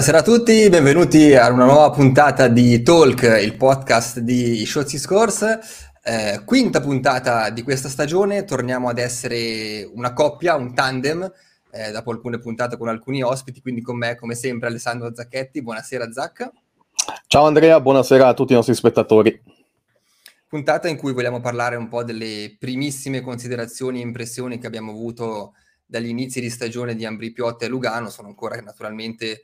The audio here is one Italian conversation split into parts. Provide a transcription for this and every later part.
Buonasera a tutti, benvenuti a una nuova puntata di Talk, il podcast di Shotzi Scores. Eh, quinta puntata di questa stagione, torniamo ad essere una coppia, un tandem, eh, dopo alcune puntate con alcuni ospiti, quindi con me come sempre Alessandro Zacchetti. Buonasera Zac. Ciao Andrea, buonasera a tutti i nostri spettatori. Puntata in cui vogliamo parlare un po' delle primissime considerazioni e impressioni che abbiamo avuto dagli inizi di stagione di Ambri Piotta e Lugano, sono ancora naturalmente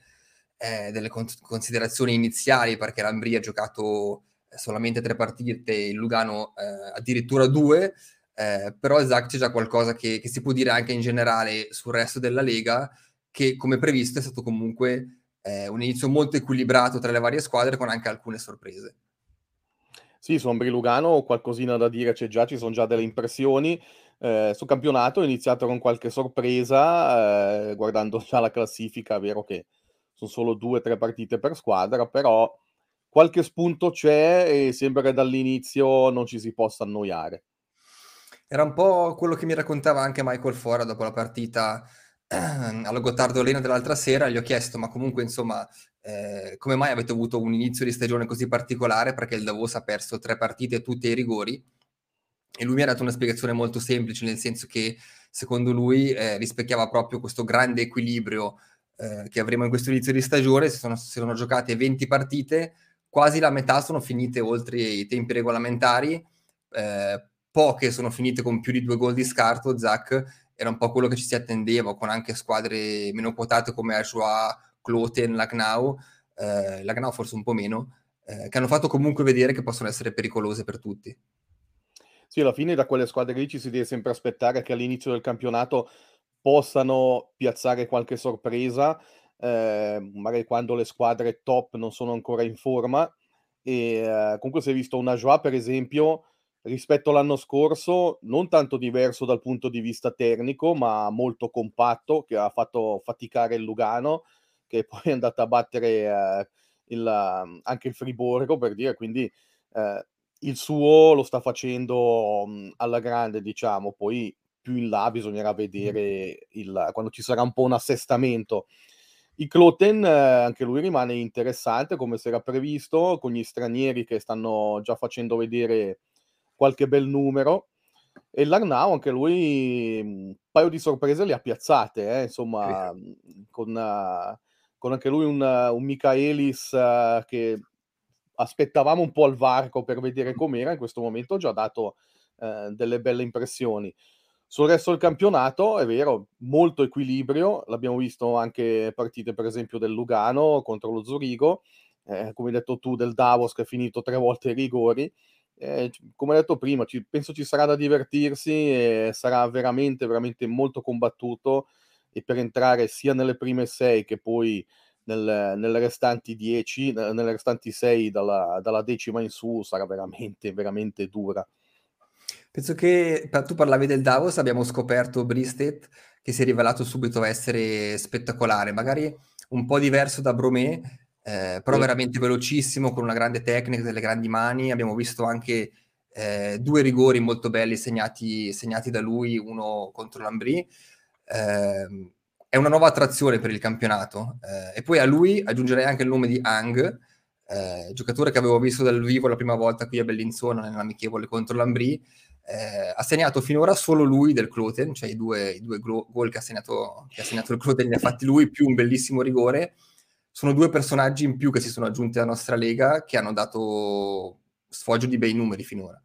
eh, delle con- considerazioni iniziali perché l'Ambria ha giocato eh, solamente tre partite, il Lugano eh, addirittura due, eh, però esatto c'è già qualcosa che, che, si può dire anche in generale sul resto della Lega, che come previsto è stato comunque eh, un inizio molto equilibrato tra le varie squadre con anche alcune sorprese. Sì, su Ambri Lugano qualcosina da dire c'è già, ci sono già delle impressioni. Eh, sul campionato è iniziato con qualche sorpresa, eh, guardando già la classifica, è vero che sono solo due o tre partite per squadra, però qualche spunto c'è e sembra che dall'inizio non ci si possa annoiare. Era un po' quello che mi raccontava anche Michael Fora dopo la partita eh, allo Gottardo Arena dell'altra sera. Gli ho chiesto, ma comunque, insomma, eh, come mai avete avuto un inizio di stagione così particolare? Perché il Davos ha perso tre partite tutte ai rigori. E lui mi ha dato una spiegazione molto semplice, nel senso che secondo lui eh, rispecchiava proprio questo grande equilibrio eh, che avremo in questo inizio di stagione, si sono, si sono giocate 20 partite, quasi la metà sono finite oltre i tempi regolamentari, eh, poche sono finite con più di due gol di scarto, Zach era un po' quello che ci si attendeva, con anche squadre meno quotate come Ashua, Kloten, Lagnau, eh, Lagnau forse un po' meno, eh, che hanno fatto comunque vedere che possono essere pericolose per tutti. Sì, alla fine da quelle squadre lì ci si deve sempre aspettare che all'inizio del campionato possano piazzare qualche sorpresa, eh, magari quando le squadre top non sono ancora in forma. E eh, comunque si è visto una Joie, per esempio, rispetto all'anno scorso, non tanto diverso dal punto di vista tecnico, ma molto compatto, che ha fatto faticare il Lugano, che poi è andato a battere eh, il, anche il Friborgo, per dire, quindi eh, il suo lo sta facendo mh, alla grande, diciamo, poi più in là bisognerà vedere il, quando ci sarà un po' un assestamento. Il Kloten, anche lui rimane interessante come si era previsto, con gli stranieri che stanno già facendo vedere qualche bel numero. E l'Arnau, anche lui, un paio di sorprese le ha piazzate, eh, insomma, con, uh, con, anche lui un, un Michaelis uh, che aspettavamo un po' al varco per vedere com'era, in questo momento ha già dato uh, delle belle impressioni. Sul resto del campionato, è vero, molto equilibrio, l'abbiamo visto anche partite per esempio del Lugano contro lo Zurigo, eh, come hai detto tu del Davos che ha finito tre volte i rigori, eh, come ho detto prima, ci, penso ci sarà da divertirsi e sarà veramente, veramente molto combattuto. E per entrare sia nelle prime sei che poi nel, nelle restanti dieci, nelle restanti sei dalla, dalla decima in su sarà veramente, veramente dura. Penso che tu parlavi del Davos, abbiamo scoperto Bristet che si è rivelato subito essere spettacolare, magari un po' diverso da Bromé, eh, però sì. veramente velocissimo, con una grande tecnica, delle grandi mani. Abbiamo visto anche eh, due rigori molto belli segnati, segnati, da lui, uno contro l'Ambri. Eh, è una nuova attrazione per il campionato. Eh, e poi a lui aggiungerei anche il nome di Hang, eh, giocatore che avevo visto dal vivo la prima volta qui a Bellinzona nell'amichevole contro l'Ambri. Eh, ha segnato finora solo lui del Cloten, cioè i due, i due gol che ha, segnato, che ha segnato il Cloten li ha fatti lui, più un bellissimo rigore sono due personaggi in più che si sono aggiunti alla nostra lega che hanno dato sfoggio di bei numeri finora.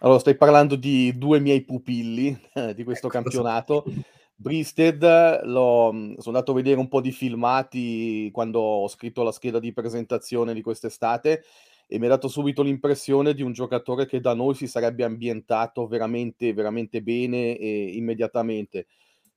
Allora, stai parlando di due miei pupilli eh, di questo ecco, campionato. So. Bristed, l'ho, mm, sono andato a vedere un po' di filmati quando ho scritto la scheda di presentazione di quest'estate e mi ha dato subito l'impressione di un giocatore che da noi si sarebbe ambientato veramente, veramente bene e immediatamente.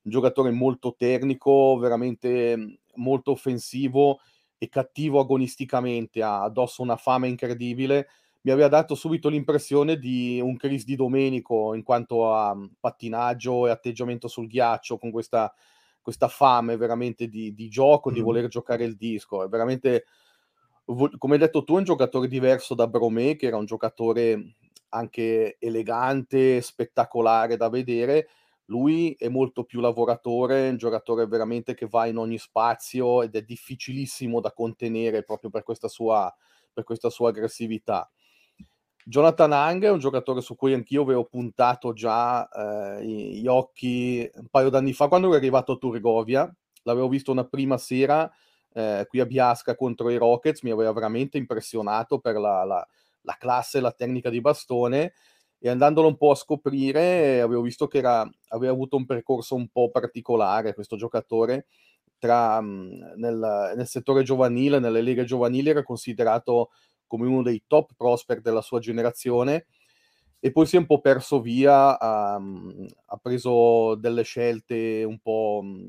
Un giocatore molto tecnico, veramente mm, molto offensivo e cattivo agonisticamente, ha addosso una fame incredibile. Mi aveva dato subito l'impressione di un Chris di Domenico in quanto a mm, pattinaggio e atteggiamento sul ghiaccio, con questa, questa fame veramente di, di gioco, mm-hmm. di voler giocare il disco. È veramente, come hai detto tu, è un giocatore diverso da Bromé, che era un giocatore anche elegante, spettacolare da vedere lui è molto più lavoratore, un giocatore veramente che va in ogni spazio ed è difficilissimo da contenere proprio per questa sua, per questa sua aggressività. Jonathan Hang è un giocatore su cui anch'io avevo puntato già eh, gli occhi un paio d'anni fa quando ero arrivato a Turgovia. L'avevo visto una prima sera eh, qui a Biasca contro i Rockets, mi aveva veramente impressionato per la, la, la classe e la tecnica di bastone e andandolo un po' a scoprire avevo visto che era, aveva avuto un percorso un po' particolare questo giocatore tra, mhmm, nel, nel, settore giovanile, nelle leghe giovanili era considerato come uno dei top prospect della sua generazione e poi si è un po' perso via, ha, mhmm, ha preso delle scelte un po', un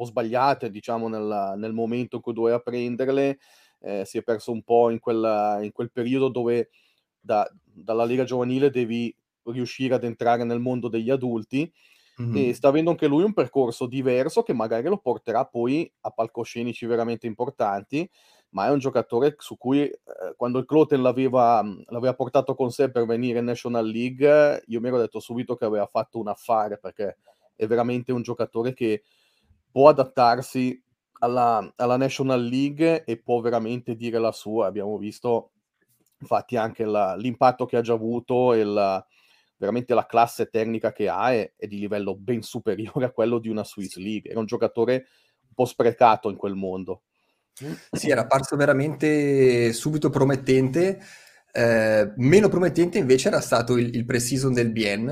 po sbagliate diciamo nel, nel, momento in cui doveva prenderle, eh, si è perso un po' in quel, in quel periodo dove da, dalla Lega Giovanile devi riuscire ad entrare nel mondo degli adulti mm-hmm. e sta avendo anche lui un percorso diverso che magari lo porterà poi a palcoscenici veramente importanti, ma è un giocatore su cui eh, quando il Cloten l'aveva, l'aveva, portato con sé per venire in National League, io mi ero detto subito che aveva fatto un affare perché è veramente un giocatore che può adattarsi alla, alla National League e può veramente dire la sua. Abbiamo visto infatti anche la, l'impatto che ha già avuto e la, veramente la classe tecnica che ha è, è, di livello ben superiore a quello di una Swiss League. Era un giocatore un po' sprecato in quel mondo. Sì, era apparso veramente subito promettente. Eh, meno promettente invece era stato il, il pre-season del Bien,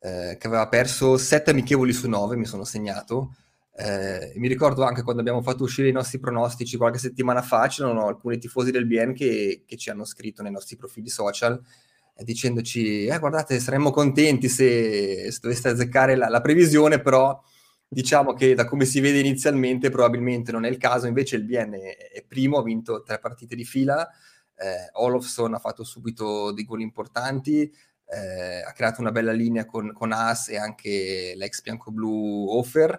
eh, che aveva perso 7 amichevoli su 9, mi sono segnato. Eh, mi ricordo anche quando abbiamo fatto uscire i nostri pronostici qualche settimana fa, c'erano alcuni tifosi del BN che, che ci hanno scritto nei nostri profili social eh, dicendoci, eh, guardate, saremmo contenti se, se doveste azzeccare la, la, previsione, però diciamo che da come si vede inizialmente probabilmente non è il caso, invece il BN è, è primo, ha vinto tre partite di fila, eh, Olofsson ha fatto subito dei gol importanti, eh, ha creato una bella linea con, con As e anche l'ex bianco-blu Offer,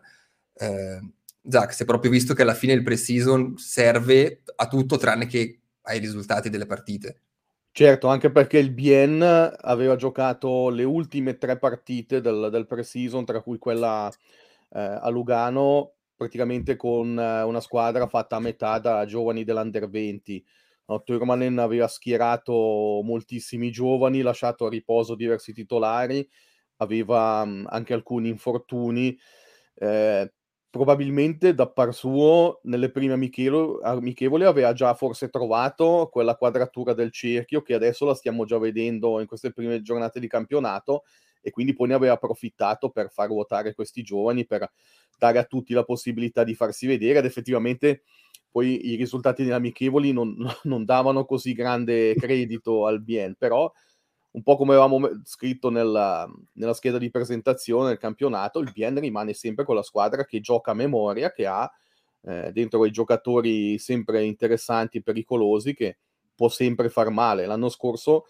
eh, Zach, si è proprio visto che alla fine il pre-season serve a tutto tranne che ai risultati delle partite. Certo, anche perché il Bien aveva giocato le ultime tre partite del, del pre-season, tra cui quella eh, a Lugano, praticamente con una squadra fatta a metà da giovani dell'Under 20. No, Turmanen aveva schierato moltissimi giovani, lasciato a riposo diversi titolari, aveva mh, anche alcuni infortuni. Eh, probabilmente da par suo nelle prime amichevoli, amichevoli aveva già forse trovato quella quadratura del cerchio che adesso la stiamo già vedendo in queste prime giornate di campionato e quindi poi ne aveva approfittato per far ruotare questi giovani, per dare a tutti la possibilità di farsi vedere ed effettivamente poi i risultati delle amichevoli non, non davano così grande credito al Bien, però un po' come avevamo scritto nella, nella, scheda di presentazione del campionato, il Bien rimane sempre con la squadra che gioca a memoria, che ha eh, dentro i giocatori sempre interessanti e pericolosi, che può sempre far male. L'anno scorso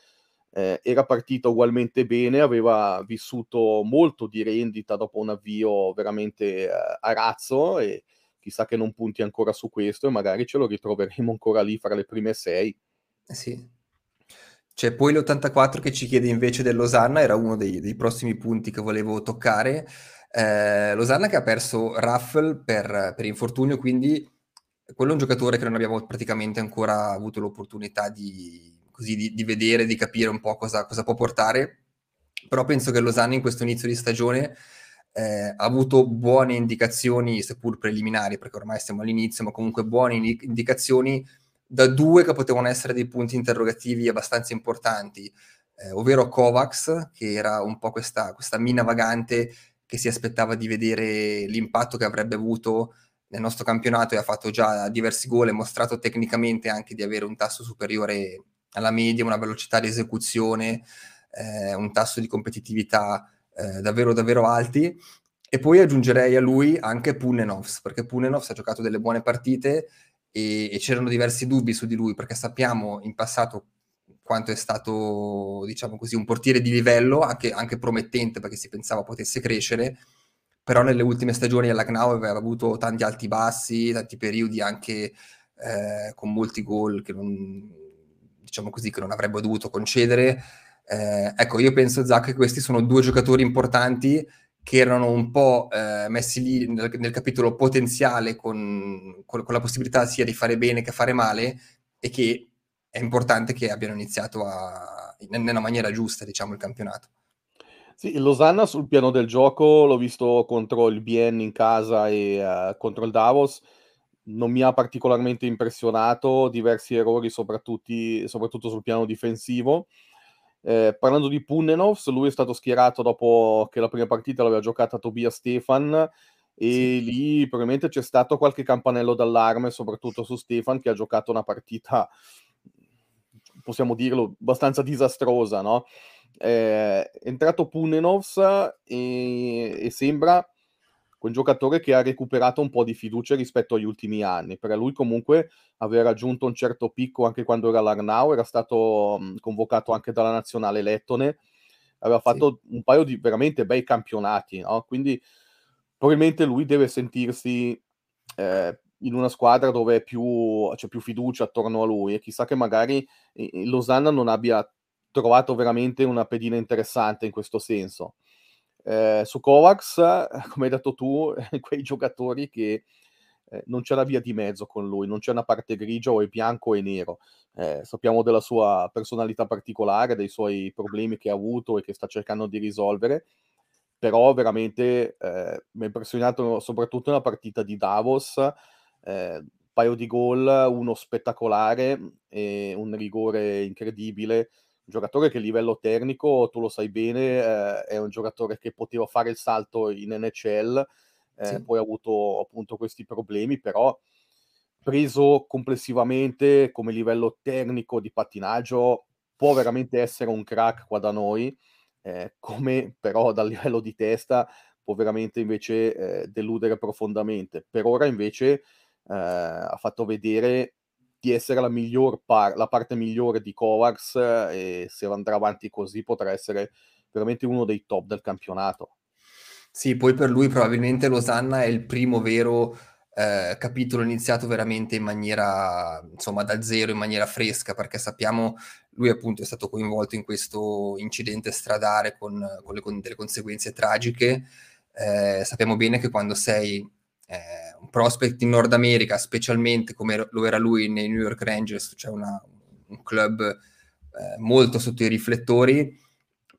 eh, era partito ugualmente bene, aveva vissuto molto di rendita dopo un avvio veramente eh, a razzo e chissà che non punti ancora su questo e magari ce lo ritroveremo ancora lì fra le prime sei. Eh sì. C'è poi l'84 che ci chiede invece del Losanna, era uno dei, dei prossimi punti che volevo toccare. Eh, Losanna che ha perso Raffle per, per infortunio, quindi quello è un giocatore che non abbiamo praticamente ancora avuto l'opportunità di, così, di, di vedere, di capire un po' cosa, cosa, può portare. Però penso che Losanna in questo inizio di stagione eh, ha avuto buone indicazioni, seppur preliminari, perché ormai siamo all'inizio, ma comunque buone indicazioni da due che potevano essere dei punti interrogativi abbastanza importanti, eh, ovvero Kovacs, che era un po' questa, questa mina vagante che si aspettava di vedere l'impatto che avrebbe avuto nel nostro campionato e ha fatto già diversi gol e mostrato tecnicamente anche di avere un tasso superiore alla media, una velocità di esecuzione, eh, un tasso di competitività eh, davvero davvero alti. E poi aggiungerei a lui anche Punenovs, perché Punenovs ha giocato delle buone partite e, e c'erano diversi dubbi su di lui, perché sappiamo in passato quanto è stato, diciamo così, un portiere di livello, anche, anche promettente perché si pensava potesse crescere, però nelle ultime stagioni alla Gnau aveva avuto tanti alti bassi, tanti periodi anche eh, con molti gol che non, diciamo così, che non avrebbe dovuto concedere. Eh, ecco, io penso, Zach, che questi sono due giocatori importanti che erano un po' eh, messi lì nel, nel, capitolo potenziale con, con, con, la possibilità sia di fare bene che fare male e che è importante che abbiano iniziato a, nella maniera giusta, diciamo, il campionato. Sì, il Losanna sul piano del gioco l'ho visto contro il Bien in casa e uh, contro il Davos. Non mi ha particolarmente impressionato, diversi errori soprattutto sul piano difensivo. Eh, parlando di Punnenovs, lui è stato schierato dopo che la prima partita l'aveva giocata Tobias Stefan e sì. lì probabilmente c'è stato qualche campanello d'allarme, soprattutto su Stefan che ha giocato una partita, possiamo dirlo, abbastanza disastrosa, no? Eh, è entrato Punnenovs e, e sembra quel giocatore che ha recuperato un po' di fiducia rispetto agli ultimi anni. Per lui comunque aveva raggiunto un certo picco anche quando era all'Arnau, era stato mh, convocato anche dalla nazionale lettone, aveva fatto sì. un paio di veramente bei campionati, no? quindi probabilmente lui deve sentirsi eh, in una squadra dove più, c'è più fiducia attorno a lui e chissà che magari Losanna non abbia trovato veramente una pedina interessante in questo senso. Eh, su Kovacs, come hai detto tu, quei giocatori che eh, non c'è la via di mezzo con lui, non c'è una parte grigia o è bianco o è nero. Eh, sappiamo della sua personalità particolare, dei suoi problemi che ha avuto e che sta cercando di risolvere, però veramente eh, mi ha impressionato soprattutto nella partita di Davos, eh, un paio di gol, uno spettacolare e un rigore incredibile giocatore che a livello tecnico, tu lo sai bene, eh, è un giocatore che poteva fare il salto in NHL, eh, sì. poi ha avuto appunto questi problemi, però preso complessivamente come livello tecnico di pattinaggio può veramente essere un crack qua da noi, eh, come però dal livello di testa può veramente invece eh, deludere profondamente. Per ora invece eh, ha fatto vedere di essere la, miglior par- la parte migliore di Kovacs e se andrà avanti così potrà essere veramente uno dei top del campionato. Sì, poi per lui probabilmente Losanna è il primo vero eh, capitolo iniziato veramente in maniera, insomma, da zero, in maniera fresca, perché sappiamo, lui appunto è stato coinvolto in questo incidente stradale con, con, le, con delle conseguenze tragiche. Eh, sappiamo bene che quando sei eh, un prospect in Nord America, specialmente come lo era lui nei New York Rangers, cioè una, un club eh, molto sotto i riflettori,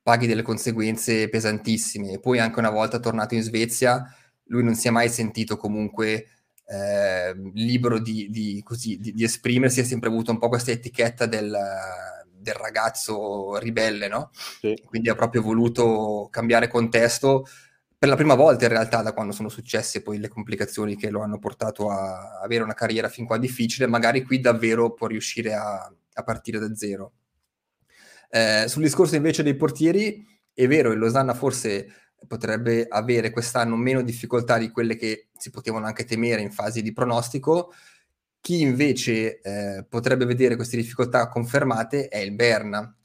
paghi delle conseguenze pesantissime. E poi anche una volta tornato in Svezia, lui non si è mai sentito comunque eh, libero di, di, così, di, di, esprimersi, ha sempre avuto un po' questa etichetta del, del ragazzo ribelle, no? Sì. Quindi ha proprio voluto cambiare contesto per la prima volta in realtà da quando sono successe poi le complicazioni che lo hanno portato a avere una carriera fin qua difficile, magari qui davvero può riuscire a, a partire da zero. Eh, sul discorso invece dei portieri, è vero, il Losanna forse potrebbe avere quest'anno meno difficoltà di quelle che si potevano anche temere in fase di pronostico. Chi invece eh, potrebbe vedere queste difficoltà confermate è il Berna.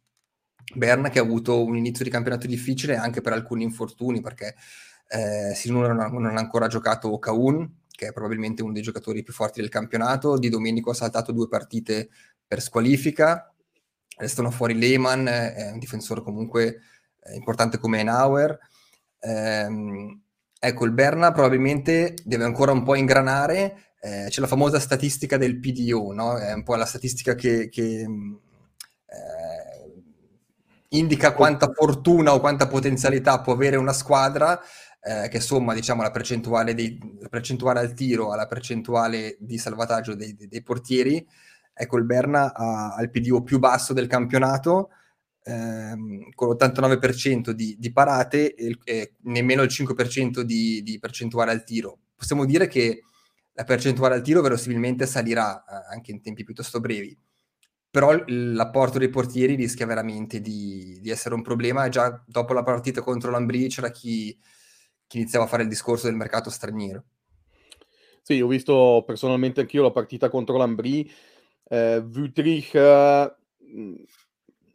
Berna che ha avuto un inizio di campionato difficile anche per alcuni infortuni, perché eh, Sinura non, non ha ancora giocato Kaun, che è probabilmente uno dei giocatori più forti del campionato. Di Domenico ha saltato due partite per squalifica. Restano fuori Lehmann, è un difensore comunque eh, importante come Enauer ehm, ecco, il Berna probabilmente deve ancora un po' ingranare. Eh, c'è la famosa statistica del PDO, no? È un po' la statistica che, che eh, indica quanta fortuna o quanta potenzialità può avere una squadra, eh, che somma diciamo, la, percentuale dei, la percentuale al tiro alla percentuale di salvataggio dei, dei, portieri. Ecco, il Berna ha, ha il PDO più basso del campionato, ehm, con l'89% di, di parate e, e, nemmeno il 5% di, di, percentuale al tiro. Possiamo dire che la percentuale al tiro verosimilmente salirà eh, anche in tempi piuttosto brevi, però l'apporto dei portieri rischia veramente di, di essere un problema. Già dopo la partita contro l'Ambri c'era chi, chi iniziava a fare il discorso del mercato straniero. Sì, ho visto personalmente anch'io la partita contro l'Ambri. Eh, Wüttrich eh,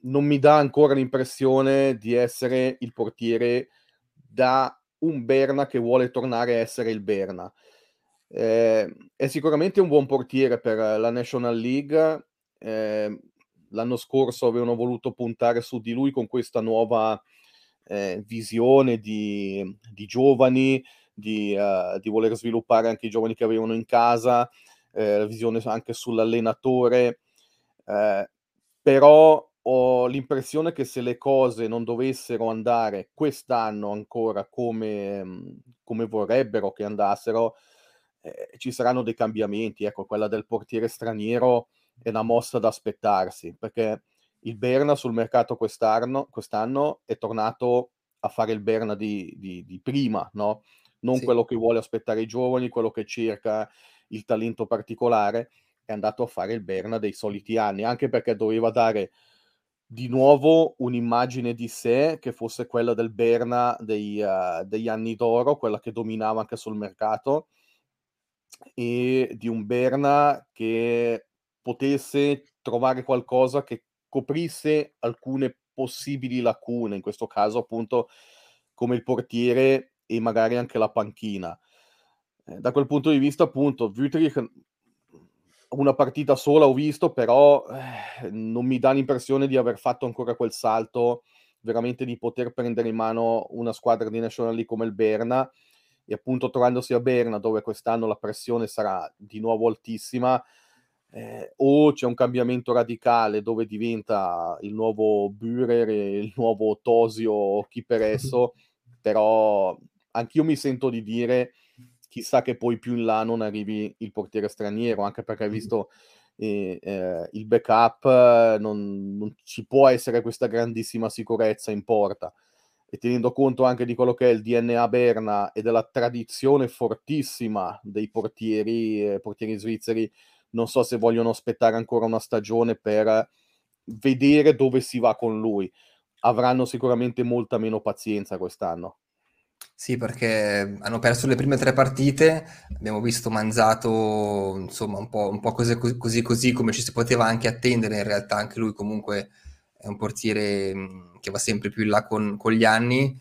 non mi dà ancora l'impressione di essere il portiere da un Berna che vuole tornare a essere il Berna. Eh, è sicuramente un buon portiere per la National League. Eh, l'anno scorso avevano voluto puntare su di lui con questa nuova eh, visione di, di giovani, di, uh, di, voler sviluppare anche i giovani che avevano in casa, eh, la visione anche sull'allenatore. Eh, però ho l'impressione che se le cose non dovessero andare quest'anno ancora come, mhmm, come vorrebbero che andassero, eh, ci saranno dei cambiamenti. Ecco, quella del portiere straniero è una mossa da aspettarsi, perché il Berna sul mercato quest'anno, quest'anno è tornato a fare il Berna di, di, di prima, no? Non sì. quello che vuole aspettare i giovani, quello che cerca il talento particolare, è andato a fare il Berna dei soliti anni, anche perché doveva dare di nuovo un'immagine di sé che fosse quella del Berna dei, uh, degli anni d'oro, quella che dominava anche sul mercato, e di un Berna che potesse trovare qualcosa che coprisse alcune possibili lacune, in questo caso appunto come il portiere e magari anche la panchina. Eh, da quel punto di vista appunto Wüttrich una partita sola ho visto, però eh, non mi dà l'impressione di aver fatto ancora quel salto veramente di poter prendere in mano una squadra di National League come il Berna e appunto trovandosi a Berna dove quest'anno la pressione sarà di nuovo altissima eh, o c'è un cambiamento radicale dove diventa il nuovo Bührer e il nuovo Tosio chi per esso però anch'io mi sento di dire chissà che poi più in là non arrivi il portiere straniero, anche perché hai visto eh, eh, il backup, non, non, ci può essere questa grandissima sicurezza in porta. E tenendo conto anche di quello che è il DNA Berna e della tradizione fortissima dei portieri, eh, portieri svizzeri, non so se vogliono aspettare ancora una stagione per vedere dove si va con lui. Avranno sicuramente molta meno pazienza quest'anno. Sì, perché hanno perso le prime tre partite, abbiamo visto Manzato, insomma, un po', un po così, così, così come ci si poteva anche attendere, in realtà anche lui comunque è un portiere che va sempre più in là con, con gli anni.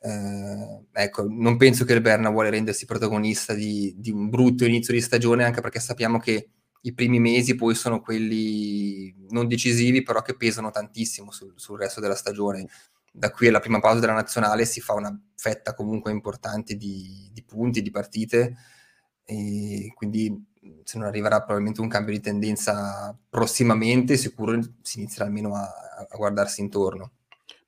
Eh, ecco, non penso che il Berna vuole rendersi protagonista di, di, un brutto inizio di stagione, anche perché sappiamo che i primi mesi poi sono quelli non decisivi, però che pesano tantissimo sul, sul resto della stagione da qui alla prima pausa della nazionale si fa una fetta comunque importante di, di punti, di partite. e quindi se non arriverà probabilmente un cambio di tendenza prossimamente, sicuro si inizierà almeno a, a guardarsi intorno.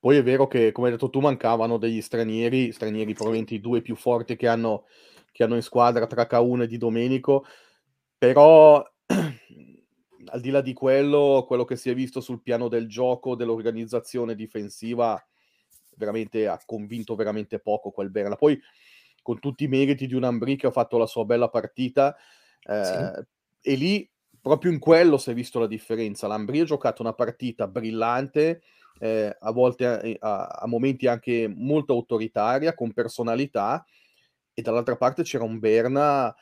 Poi è vero che, come hai detto tu, mancavano degli stranieri, stranieri probabilmente i due più forti che hanno, che hanno in squadra tra K1 e Di Domenico, però al di là di quello, quello che si è visto sul piano del gioco, dell'organizzazione difensiva, veramente ha convinto veramente poco quel Berna. Poi con tutti i meriti di un Ambri che ha fatto la sua bella partita, eh, sì. e lì proprio in quello si è visto la differenza. L'Ambri ha giocato una partita brillante, eh, a volte eh, a, a, momenti anche molto autoritaria, con personalità, e dall'altra parte c'era un Berna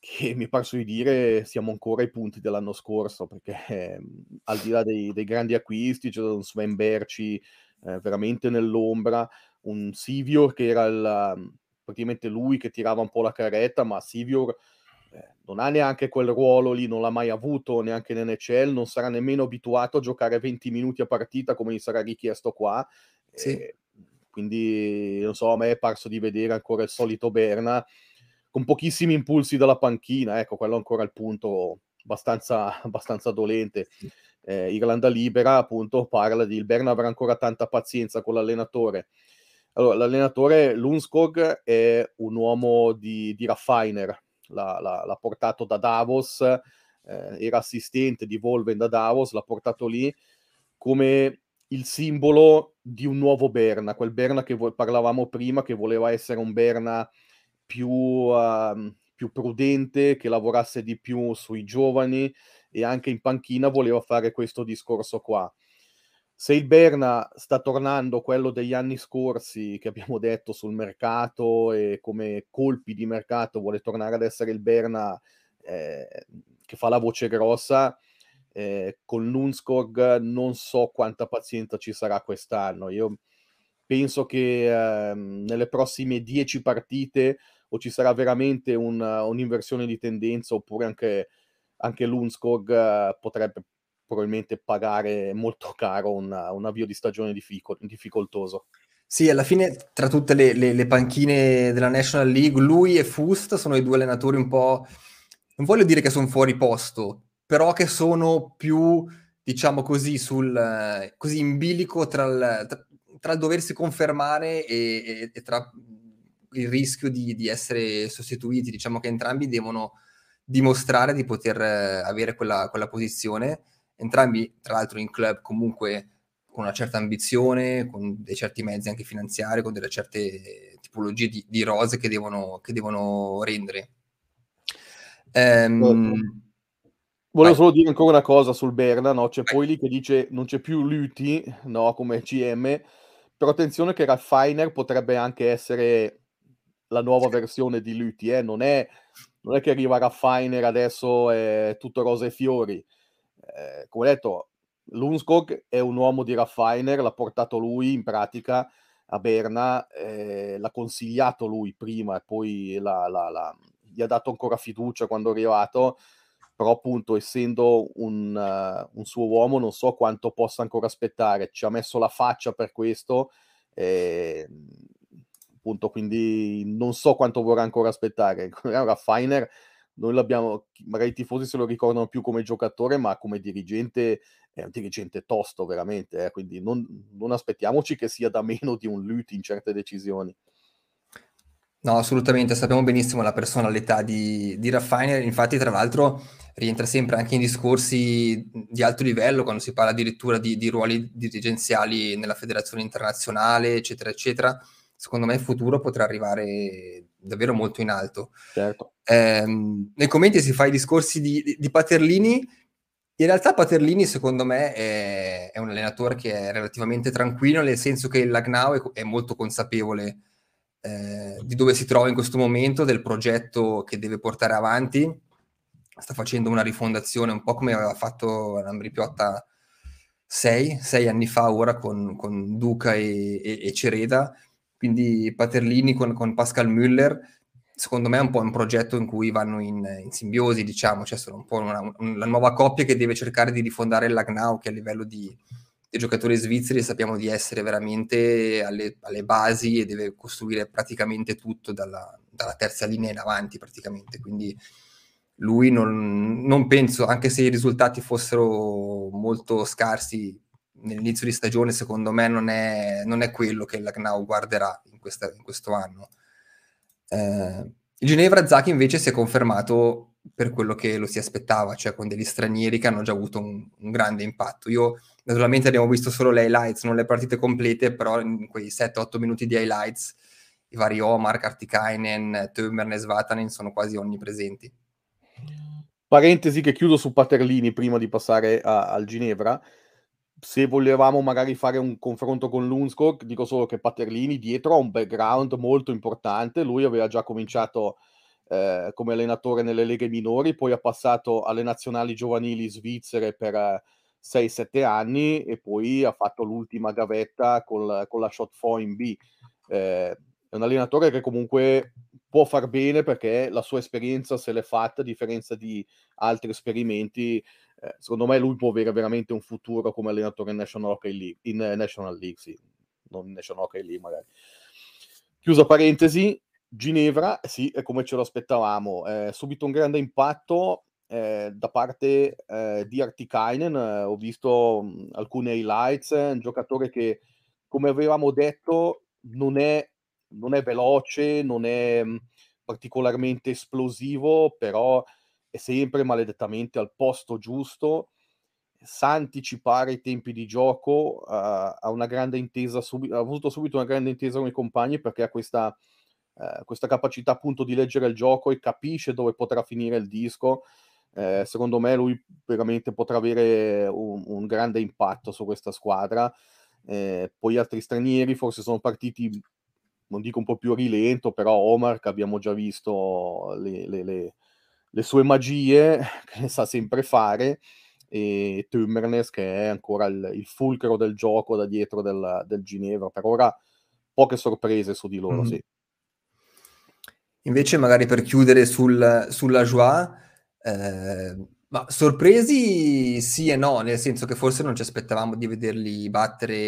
che mi è parso di dire siamo ancora ai punti dell'anno scorso, perché eh, al di là dei, dei, grandi acquisti c'è un Sven Berci eh, veramente nell'ombra, un Sivior che era il, praticamente lui che tirava un po' la carretta, ma Sivior eh, non ha neanche quel ruolo lì, non l'ha mai avuto neanche in NHL, non sarà nemmeno abituato a giocare 20 minuti a partita come gli sarà richiesto qua. Sì. Quindi, non so, a me è parso di vedere ancora il solito Berna con pochissimi impulsi dalla panchina, ecco, quello ancora il punto abbastanza, abbastanza dolente. Eh, Irlanda Libera, appunto, parla di il Berna avrà ancora tanta pazienza con l'allenatore. Allora, l'allenatore Lundskog è un uomo di, di Raffiner, l'ha, l'ha, l'ha, portato da Davos, eh, era assistente di Volven da Davos, l'ha portato lì come il simbolo di un nuovo Berna, quel Berna che vo- parlavamo prima, che voleva essere un Berna più, uh, più prudente, che lavorasse di più sui giovani e anche in panchina voleva fare questo discorso qua se il Berna sta tornando quello degli anni scorsi che abbiamo detto sul mercato e come colpi di mercato vuole tornare ad essere il Berna eh, che fa la voce grossa, eh, con Lunskog non so quanta pazienza ci sarà quest'anno. Io penso che eh, nelle prossime dieci partite o ci sarà veramente un, un'inversione di tendenza oppure anche, anche Lunskog eh, potrebbe probabilmente pagare molto caro un, un avvio di stagione difficol- difficoltoso. Sì, alla fine tra tutte le, le, le, panchine della National League, lui e Fust sono i due allenatori un po', non voglio dire che sono fuori posto, però che sono più, diciamo così, sul, così in bilico tra il, tra, tra il doversi confermare e, e, e tra il rischio di, di, essere sostituiti. Diciamo che entrambi devono dimostrare di poter avere quella, quella posizione entrambi tra l'altro in club comunque con una certa ambizione, con dei certi mezzi anche finanziari, con delle certe tipologie di, di rose che devono, che devono rendere. Um, Volevo solo dire ancora una cosa sul Berna, no? c'è poi lì che dice non c'è più Luti no? come CM, però attenzione che Raffiner potrebbe anche essere la nuova versione di Luti, eh? non, è, non è che arriva Raffiner adesso è tutto rose e fiori, eh, come detto, Lunskog è un uomo di Raffiner, l'ha portato lui in pratica a Berna, eh, l'ha consigliato lui prima e poi la, la, la, gli ha dato ancora fiducia quando è arrivato, però appunto essendo un, uh, un, suo uomo non so quanto possa ancora aspettare, ci ha messo la faccia per questo, eh, appunto quindi non so quanto vorrà ancora aspettare. Raffiner noi l'abbiamo, magari i tifosi se lo ricordano più come giocatore, ma come dirigente è un dirigente tosto veramente, eh? quindi non, non, aspettiamoci che sia da meno di un Luti in certe decisioni. No, assolutamente, sappiamo benissimo la personalità di, di Raffiner, infatti tra l'altro rientra sempre anche in discorsi di alto livello, quando si parla addirittura di, di ruoli dirigenziali nella federazione internazionale, eccetera, eccetera. Secondo me il futuro potrà arrivare davvero molto in alto. Certo. Eh, nei commenti si fa i discorsi di, di, di, Paterlini. In realtà Paterlini, secondo me, è, è, un allenatore che è relativamente tranquillo, nel senso che il Lagnau è, è molto consapevole eh, di dove si trova in questo momento, del progetto che deve portare avanti. Sta facendo una rifondazione un po' come aveva fatto Lambri Piotta sei, sei anni fa ora con, con Duca e, e, e Cereda quindi Paterlini con, con Pascal Müller, secondo me è un po' un progetto in cui vanno in, in simbiosi, diciamo, cioè sono un po' una, una, nuova coppia che deve cercare di rifondare Lagnau, che a livello di, dei giocatori svizzeri sappiamo di essere veramente alle, alle basi e deve costruire praticamente tutto dalla, dalla, terza linea in avanti praticamente, quindi lui non, non penso, anche se i risultati fossero molto scarsi nell'inizio di stagione, secondo me non è, non è quello che la Gnau guarderà in, questa, in questo anno. Eh, Ginevra Zaki invece si è confermato per quello che lo si aspettava, cioè con degli stranieri che hanno già avuto un, un grande impatto. Io naturalmente abbiamo visto solo le highlights, non le partite complete, però in quei 7-8 minuti di highlights i vari Omar, Kartikainen, Tömern e Svatanen sono quasi onnipresenti. Parentesi che chiudo su Paterlini prima di passare a, al Ginevra se volevamo magari fare un confronto con Lundskog, dico solo che Paterlini dietro ha un background molto importante, lui aveva già cominciato eh, come allenatore nelle leghe minori, poi ha passato alle nazionali giovanili svizzere per eh, 6-7 anni e poi ha fatto l'ultima gavetta col, con la Shot 4 in B. Eh, è un allenatore che comunque può far bene perché la sua esperienza se l'è fatta a differenza di altri esperimenti eh, secondo me lui può avere veramente un futuro come allenatore in National Hockey League, in National League, sì, non in National Hockey League magari. Chiusa parentesi, Ginevra, sì, come ce lo aspettavamo, eh, subito un grande impatto eh, da parte eh, di Artikainen, eh, ho visto mh, alcune highlights, un giocatore che, come avevamo detto, non è, non è veloce, non è mh, particolarmente esplosivo, però è sempre maledettamente al posto giusto, sa anticipare i tempi di gioco, uh, ha una grande intesa, subi- ha avuto subito una grande intesa con i compagni perché ha questa, uh, questa capacità appunto di leggere il gioco e capisce dove potrà finire il disco. Eh, secondo me lui veramente potrà avere un, un grande impatto su questa squadra. Eh, poi altri stranieri forse sono partiti, non dico un po' più a rilento, però Omar che abbiamo già visto le, le, le le sue magie che sa sempre fare e Tummernes che è ancora il, il, fulcro del gioco da dietro del, del, Ginevra. Per ora poche sorprese su di loro, mm. sì. Invece magari per chiudere sul, sulla Joie, eh, ma sorpresi sì e no, nel senso che forse non ci aspettavamo di vederli battere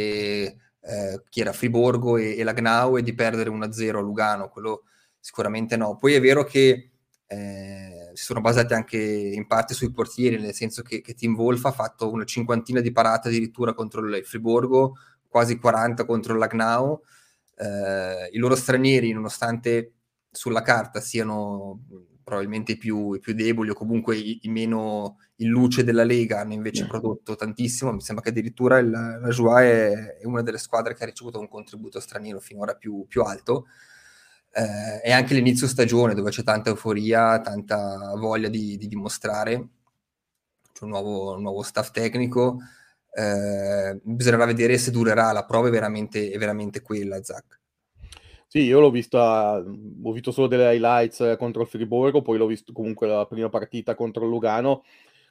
eh, chi era Friborgo e, e la Gnau e di perdere 1-0 a Lugano, quello sicuramente no. Poi è vero che eh, si sono basati anche in parte sui portieri, nel senso che, che Tim Wolf ha fatto una cinquantina di parate addirittura contro il Friburgo, quasi 40 contro l'Agnau. Eh, I loro stranieri, nonostante sulla carta siano probabilmente i più, i più deboli o comunque i, i, meno in luce della Lega, hanno invece prodotto tantissimo. Mi sembra che addirittura il, la Joie è, è, una delle squadre che ha ricevuto un contributo straniero finora più, più alto eh, e anche l'inizio stagione dove c'è tanta euforia, tanta voglia di, di dimostrare, c'è un nuovo, un nuovo staff tecnico, eh, bisognerà vedere se durerà, la prova è veramente, è veramente quella, Zach. Sì, io l'ho vista, ho visto solo delle highlights contro il Friburgo, poi l'ho visto comunque la prima partita contro il Lugano.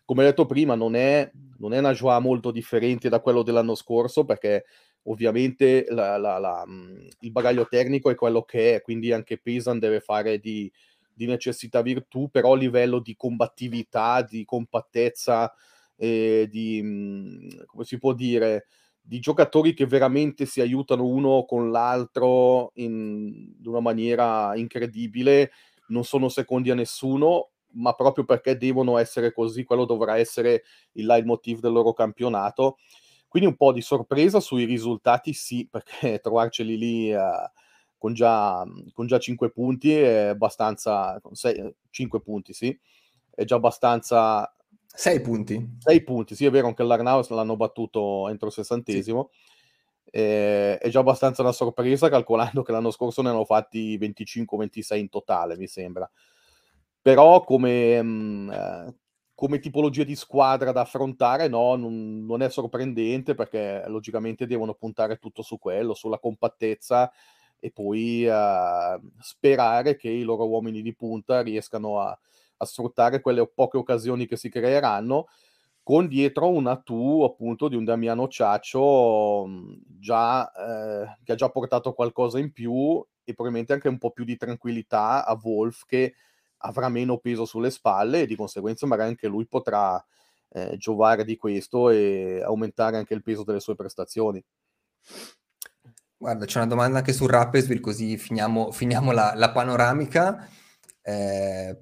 Come detto prima, non è, non è una joie molto differente da quello dell'anno scorso, perché ovviamente la, la, la, mhmm, il bagaglio tecnico è quello che è, quindi anche Pesan deve fare di, di necessità virtù, però a livello di combattività, di compattezza, eh, di, mhmm, come si può dire, di giocatori che veramente si aiutano uno con l'altro in, in una maniera incredibile, non sono secondi a nessuno, ma proprio perché devono essere così, quello dovrà essere il leitmotiv del loro campionato. Quindi un po' di sorpresa sui risultati sì, perché trovarceli lì uh, con, già, con, già, 5 punti è abbastanza... 6, 5 punti, sì. È già abbastanza... 6 punti. 6 punti, sì, è vero, anche l'Arnaus l'hanno battuto entro il sessantesimo. Sì. Eh, è già abbastanza una sorpresa, calcolando che l'anno scorso ne hanno fatti 25-26 in totale, mi sembra. Però come, mh, mm, eh, come tipologia di squadra da affrontare, no, non, non, è sorprendente perché logicamente devono puntare tutto su quello, sulla compattezza e poi uh, sperare che i loro uomini di punta riescano a, a, sfruttare quelle poche occasioni che si creeranno con dietro una tu appunto di un Damiano Ciaccio già, eh, che ha già portato qualcosa in più e probabilmente anche un po' più di tranquillità a Wolf che avrà meno peso sulle spalle e di conseguenza magari anche lui potrà eh, giovare di questo e aumentare anche il peso delle sue prestazioni. Guarda, c'è una domanda anche su Rappesville, così finiamo, finiamo la, la, panoramica. Eh,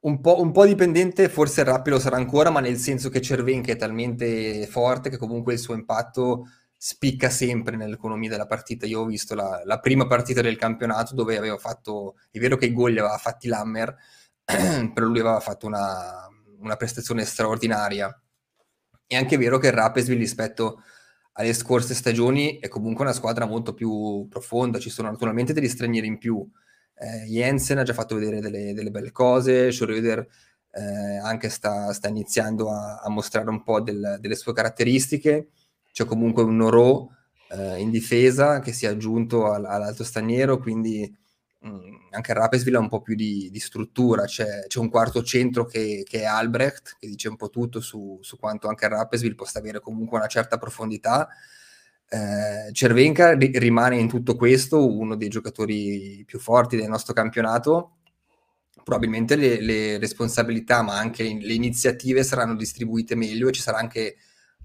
un, po', un, po', dipendente, forse il Rappi lo sarà ancora, ma nel senso che Cervenka è talmente forte che comunque il suo impatto spicca sempre nell'economia della partita. Io ho visto la, la prima partita del campionato dove aveva fatto, è vero che i gol li aveva fatti Lammer, però lui aveva fatto una, una prestazione straordinaria. È anche vero che il Rapesville rispetto alle scorse stagioni è comunque una squadra molto più profonda, ci sono naturalmente degli stranieri in più. Eh, Jensen ha già fatto vedere delle, delle belle cose, Schröder eh, anche sta, sta iniziando a, a, mostrare un po' del, delle sue caratteristiche, c'è comunque un Noro eh, in difesa che si è aggiunto al, all'alto straniero, quindi Mm, anche a Rapesville ha un po' più di, di struttura, c'è, c'è, un quarto centro che, che, è Albrecht, che dice un po' tutto su, su quanto anche a Rapesville possa avere comunque una certa profondità. Eh, Cervenka ri- rimane in tutto questo uno dei giocatori più forti del nostro campionato. Probabilmente le, le responsabilità, ma anche le iniziative saranno distribuite meglio e ci saranno anche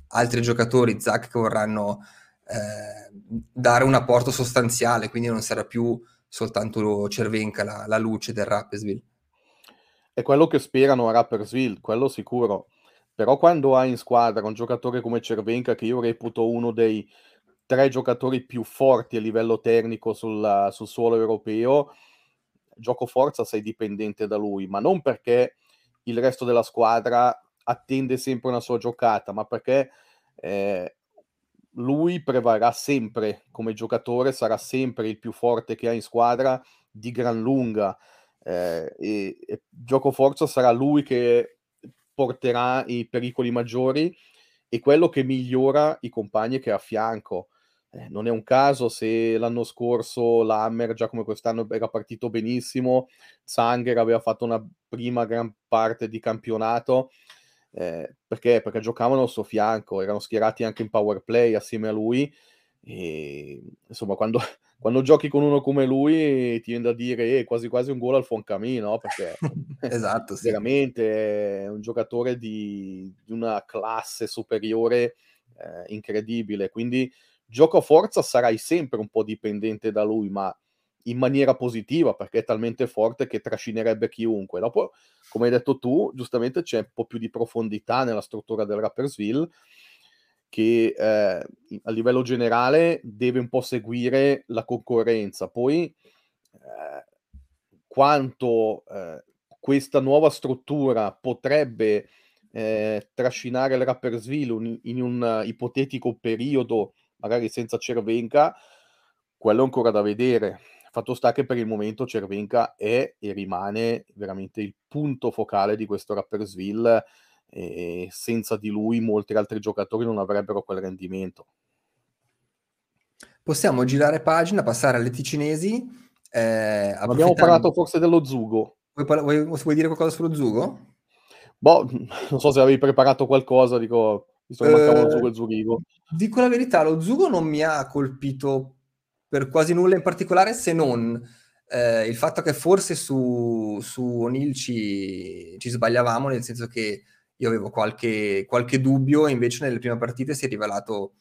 altri giocatori, Zach, che vorranno eh, dare un apporto sostanziale, quindi non sarà più soltanto Cervenka la, la luce del Rappersville. È quello che sperano a Rappersville, quello sicuro. Però quando hai in squadra un giocatore come Cervenka, che io reputo uno dei tre giocatori più forti a livello tecnico sul, sul suolo europeo, gioco forza sei dipendente da lui, ma non perché il resto della squadra attende sempre una sua giocata, ma perché eh, lui prevarrà sempre come giocatore, sarà sempre il più forte che ha in squadra di gran lunga. Eh, e, e gioco forza sarà lui che porterà i pericoli maggiori e quello che migliora i compagni che ha a fianco. Eh, non è un caso se l'anno scorso l'Hammer, già come quest'anno, era partito benissimo, Zanger aveva fatto una prima gran parte di campionato eh, perché? Perché giocavano al suo fianco, erano schierati anche in power play assieme a lui. E, insomma, quando, quando giochi con uno come lui ti viene da dire eh, quasi quasi un gol al Foncamì, no? Perché esatto, sì. veramente è un giocatore di, di una classe superiore eh, incredibile. Quindi gioco a forza sarai sempre un po' dipendente da lui, ma in maniera positiva perché è talmente forte che trascinerebbe chiunque. Dopo, come hai detto tu, giustamente c'è un po' più di profondità nella struttura del Rappersville che eh, a livello generale deve un po' seguire la concorrenza. Poi eh, quanto eh, questa nuova struttura potrebbe eh, trascinare il Rappersville in un ipotetico periodo, magari senza Cervenka, quello è ancora da vedere Fatto sta che per il momento Cervenka è e rimane veramente il punto focale di questo Rappersville e senza di lui molti altri giocatori non avrebbero quel rendimento. Possiamo girare pagina, passare alle ticinesi. Eh, Abbiamo parlato forse dello Zugo. Vuoi, vuoi, vuoi, dire qualcosa sullo Zugo? Boh, non so se avevi preparato qualcosa, dico, visto che mancava lo Zugo e Zurigo. Dico la verità, lo Zugo non mi ha colpito per quasi nulla in particolare se non eh, il fatto che forse su, su O'Neill ci, ci, sbagliavamo, nel senso che io avevo qualche, qualche dubbio e invece nelle prime partite si è rivelato,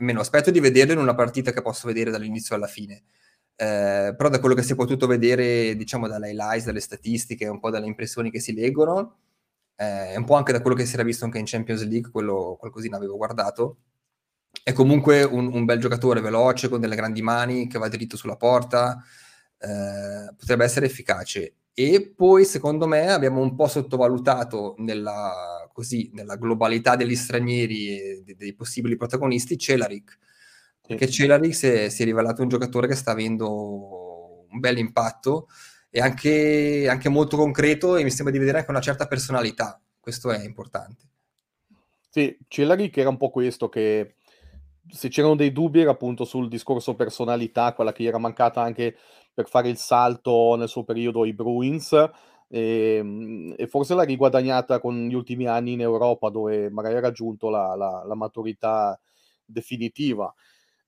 meno aspetto di vederlo in una partita che posso vedere dall'inizio alla fine. Eh, però da quello che si è potuto vedere, diciamo, dalle highlights, dalle statistiche, un po' dalle impressioni che si leggono, eh, un po' anche da quello che si era visto anche in Champions League, quello qualcosina avevo guardato, è comunque un, un, bel giocatore, veloce, con delle grandi mani, che va dritto sulla porta, eh, potrebbe essere efficace. E poi, secondo me, abbiamo un po' sottovalutato nella, così, nella globalità degli stranieri e dei, dei possibili protagonisti Celaric, perché Celaric si è, si è, rivelato un giocatore che sta avendo un bel impatto e anche, anche molto concreto e mi sembra di vedere anche una certa personalità. Questo è importante. Sì, Celaric era un po' questo che se c'erano dei dubbi era appunto sul discorso personalità, quella che gli era mancata anche per fare il salto nel suo periodo ai Bruins. E, ehm, e, forse l'ha riguadagnata con gli ultimi anni in Europa dove magari ha raggiunto la, la, la maturità definitiva.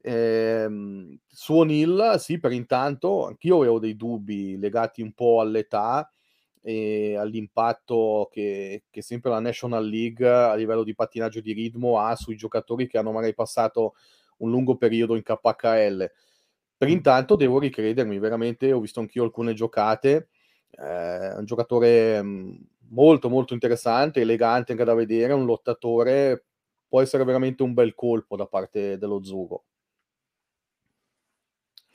Eh, su O'Neill, sì, per intanto, anch'io avevo dei dubbi legati un po' all'età e all'impatto che, che, sempre la National League a livello di pattinaggio di ritmo ha sui giocatori che hanno magari passato un lungo periodo in KHL. Per intanto devo ricredermi, veramente ho visto anch'io alcune giocate, eh, un giocatore molto molto interessante, elegante anche da vedere, un lottatore, può essere veramente un bel colpo da parte dello Zugo.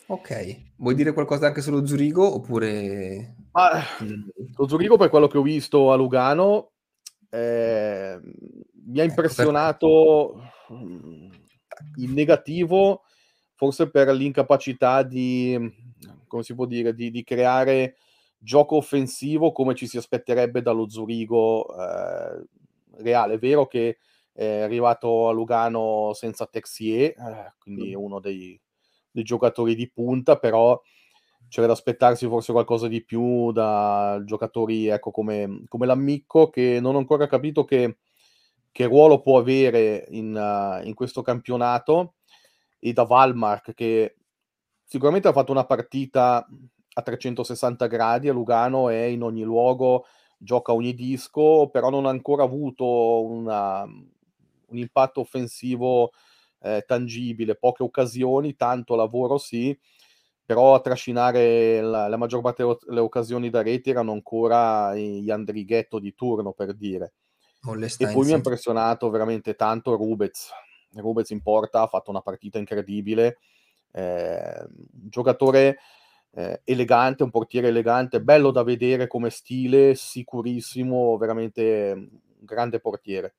Ok, vuoi dire qualcosa anche sullo Zurigo oppure... Ma, lo Zurigo per quello che ho visto a Lugano eh, mi ha ecco, impressionato ecco, in negativo forse per l'incapacità di, come si può dire, di, di creare gioco offensivo come ci si aspetterebbe dallo Zurigo eh, reale. È vero che è arrivato a Lugano senza Texier, eh, quindi uno dei, dei, giocatori di punta, però c'era da aspettarsi forse qualcosa di più da giocatori ecco, come, come l'Ammicco, che non ho ancora capito che, che ruolo può avere in, uh, in questo campionato, e da Valmark, che sicuramente ha fatto una partita a 360 gradi a Lugano, è in ogni luogo, gioca ogni disco, però non ha ancora avuto una, un impatto offensivo eh, tangibile, poche occasioni, tanto lavoro sì, però a trascinare la, la maggior parte delle occasioni da rete erano ancora gli Andrighetto di turno, per dire. E poi mi ha impressionato veramente tanto Rubez. Rubez in porta ha fatto una partita incredibile. Eh, un giocatore eh, elegante, un portiere elegante, bello da vedere come stile, sicurissimo, veramente un grande portiere.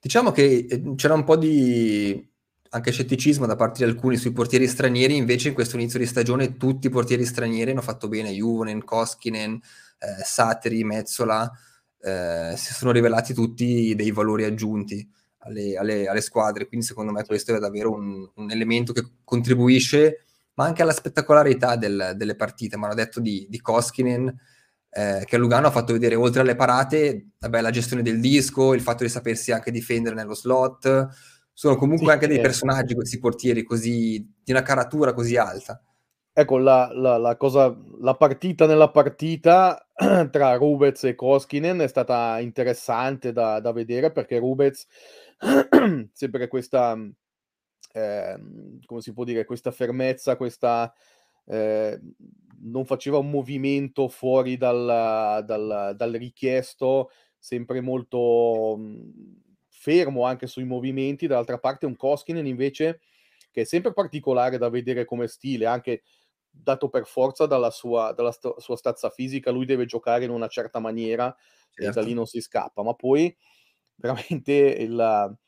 Diciamo che eh, c'era un po' di anche scetticismo da parte di alcuni sui portieri stranieri, invece in questo inizio di stagione tutti i portieri stranieri hanno fatto bene, Juvonen, Koskinen, eh, Sateri, Mezzola, eh, si sono rivelati tutti dei valori aggiunti alle, alle, alle, squadre, quindi secondo me questo è davvero un, un elemento che contribuisce ma anche alla spettacolarità del, delle partite. Mi hanno detto di, di Koskinen, eh, che a Lugano ha fatto vedere, oltre alle parate, vabbè, la gestione del disco, il fatto di sapersi anche difendere nello slot. Sono comunque sì, anche dei personaggi, questi portieri, così, di una caratura così alta. Ecco, la, la, la, cosa, la partita nella partita tra Rubez e Koskinen è stata interessante da, da vedere perché Rubez, sempre questa eh, come si può dire, questa fermezza, questa... Eh, non faceva un movimento fuori dal, dal, dal richiesto, sempre molto mh, fermo anche sui movimenti. Dall'altra parte un Koskinen invece che è sempre particolare da vedere come stile, anche dato per forza dalla sua, dalla st- sua stazza fisica, lui deve giocare in una certa maniera certo. e da certo. lì non si scappa, ma poi veramente il,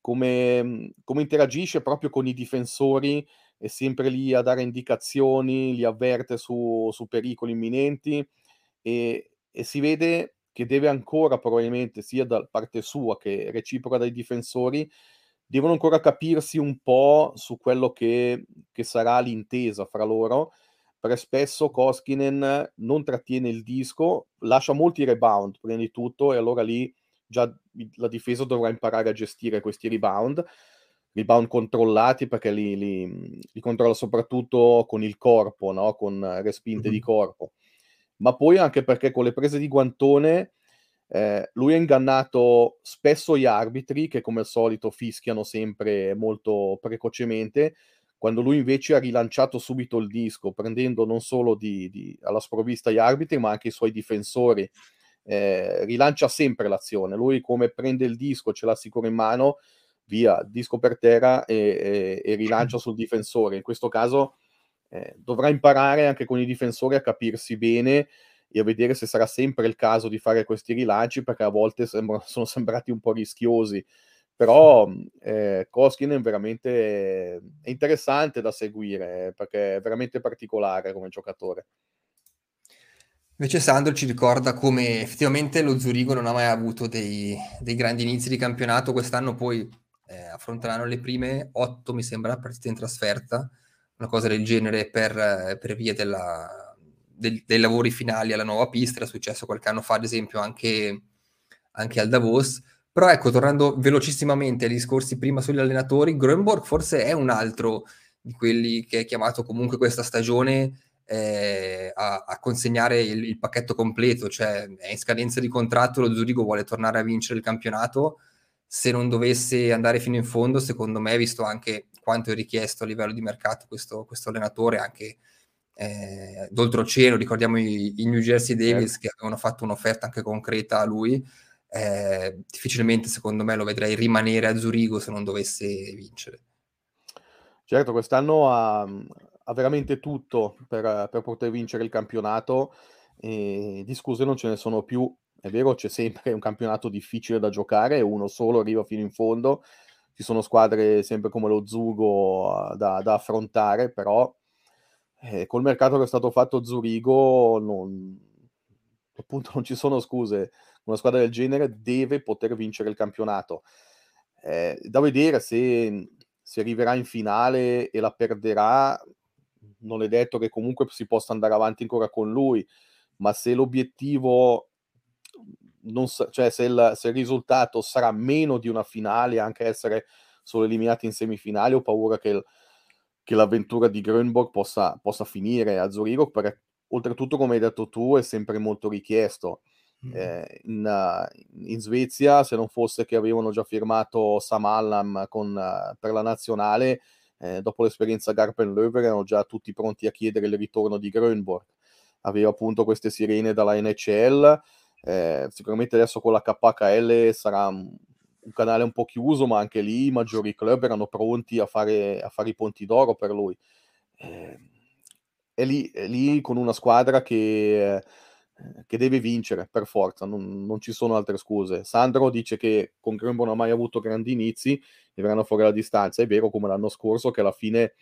come, come interagisce proprio con i difensori, è sempre lì a dare indicazioni, li avverte su, su pericoli imminenti e, e, si vede che deve ancora probabilmente sia da parte sua che reciproca dai difensori, devono ancora capirsi un po' su quello che, che sarà l'intesa fra loro, perché spesso Koskinen non trattiene il disco, lascia molti rebound prima di tutto e allora lì già la difesa dovrà imparare a gestire questi rebound, rebound controllati perché li, li, li controlla soprattutto con il corpo, no? con respinte mm-hmm. di corpo, ma poi anche perché con le prese di guantone eh, lui ha ingannato spesso gli arbitri che come al solito fischiano sempre molto precocemente, quando lui invece ha rilanciato subito il disco, prendendo non solo di, di, alla sprovvista gli arbitri, ma anche i suoi difensori eh, rilancia sempre l'azione. Lui come prende il disco, ce l'ha sicuro in mano, via, disco per terra e, e, e rilancia sul difensore. In questo caso eh, dovrà imparare anche con i difensori a capirsi bene e a vedere se sarà sempre il caso di fare questi rilanci, perché a volte sembra, sono sembrati un po' rischiosi. Però eh, Koskinen veramente è interessante da seguire perché è veramente particolare come giocatore. Invece Sandro ci ricorda come effettivamente lo Zurigo non ha mai avuto dei, dei grandi inizi di campionato, quest'anno poi eh, affronteranno le prime otto, mi sembra, partite in trasferta, una cosa del genere per, per via della, del, dei lavori finali alla nuova pista, era successo qualche anno fa ad esempio anche, anche al Davos, però ecco, tornando velocissimamente ai discorsi prima sugli allenatori, Grönborg forse è un altro di quelli che è chiamato comunque questa stagione eh, a, a, consegnare il, il, pacchetto completo, cioè è in scadenza di contratto, lo Zurigo vuole tornare a vincere il campionato, se non dovesse andare fino in fondo, secondo me, visto anche quanto è richiesto a livello di mercato questo, questo allenatore, anche eh, d'oltreoceano, ricordiamo i, i, New Jersey Devils certo. che avevano fatto un'offerta anche concreta a lui, eh, difficilmente secondo me lo vedrei rimanere a Zurigo se non dovesse vincere. Certo, quest'anno ha, ha veramente tutto per, per, poter vincere il campionato e di scuse non ce ne sono più. È vero, c'è sempre un campionato difficile da giocare, uno solo arriva fino in fondo, ci sono squadre sempre come lo Zugo da, da affrontare, però eh, col mercato che è stato fatto Zurigo non, appunto non ci sono scuse. Una squadra del genere deve poter vincere il campionato. Eh, da vedere se si arriverà in finale e la perderà, non è detto che comunque si possa andare avanti ancora con lui, ma se l'obiettivo, sa- cioè se il, se il risultato sarà meno di una finale, anche essere solo eliminati in semifinale, ho paura che, il, che l'avventura di Grönborg possa, possa, finire a Zurigo, perché oltretutto, come hai detto tu, è sempre molto richiesto. Mm. Eh, in, in, Svezia, se non fosse che avevano già firmato Sam Allam con, uh, per la nazionale, eh, dopo l'esperienza Garpen-Löwer erano già tutti pronti a chiedere il ritorno di Grönborg. Aveva appunto queste sirene dalla NHL, eh, sicuramente adesso con la KHL sarà un, canale un po' chiuso, ma anche lì i maggiori club erano pronti a fare, a fare i ponti d'oro per lui. Eh, è, lì, è lì con una squadra che che deve vincere per forza, non, non, ci sono altre scuse. Sandro dice che con Grembo non ha mai avuto grandi inizi e verranno fuori la distanza. È vero come l'anno scorso che alla fine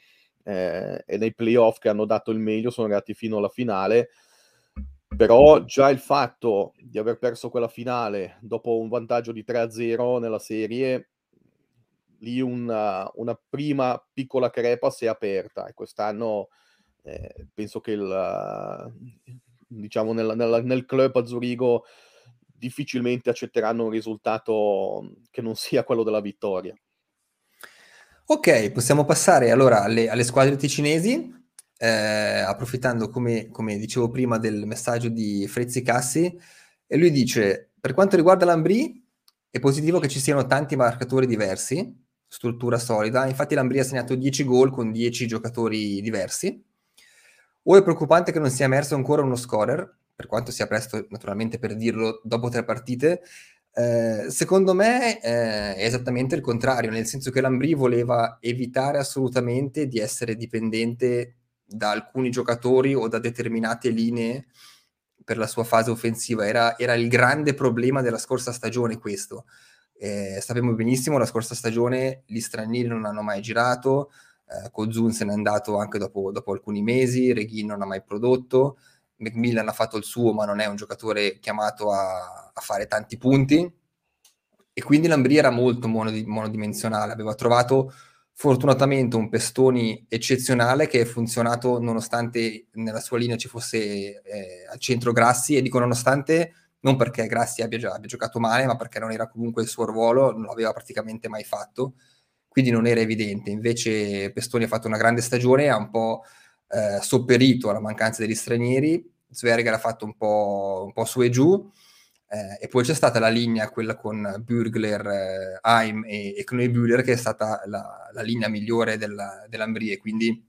eh, e nei playoff che hanno dato il meglio sono arrivati fino alla finale. Però già il fatto di aver perso quella finale dopo un vantaggio di 3-0 nella serie, lì una, una prima piccola crepa si è aperta e quest'anno eh, penso che il, diciamo nel, nel, nel club a Zurigo difficilmente accetteranno un risultato che non sia quello della vittoria. Ok, possiamo passare allora alle, alle squadre ticinesi, eh, approfittando come, come, dicevo prima del messaggio di Frezzi Cassi, e lui dice, per quanto riguarda l'Ambri, è positivo che ci siano tanti marcatori diversi, struttura solida, infatti l'Ambri ha segnato 10 gol con 10 giocatori diversi, o è preoccupante che non sia emerso ancora uno scorer, per quanto sia presto naturalmente per dirlo dopo tre partite. Eh, secondo me eh, è esattamente il contrario, nel senso che Lambri voleva evitare assolutamente di essere dipendente da alcuni giocatori o da determinate linee per la sua fase offensiva. Era, era il grande problema della scorsa stagione questo. Eh, sappiamo benissimo, la scorsa stagione gli stranieri non hanno mai girato, eh, Kozun se n'è andato anche dopo, dopo alcuni mesi, Reghin non ha mai prodotto, Macmillan ha fatto il suo ma non è un giocatore chiamato a, a fare tanti punti e quindi Lambria era molto monod- monodimensionale, aveva trovato fortunatamente un Pestoni eccezionale che è funzionato nonostante nella sua linea ci fosse eh, al centro Grassi. E dico nonostante non perché Grassi abbia, già, abbia giocato male ma perché non era comunque il suo ruolo, non l'aveva praticamente mai fatto quindi non era evidente. Invece Pestoni ha fatto una grande stagione, ha un po' eh, sopperito alla mancanza degli stranieri, Zwerger ha fatto un po', un po su e giù, eh, e poi c'è stata la linea, quella con Burgler, eh, Heim e, e Knoebühler, che è stata la, la linea migliore della, dell'Ambrie, quindi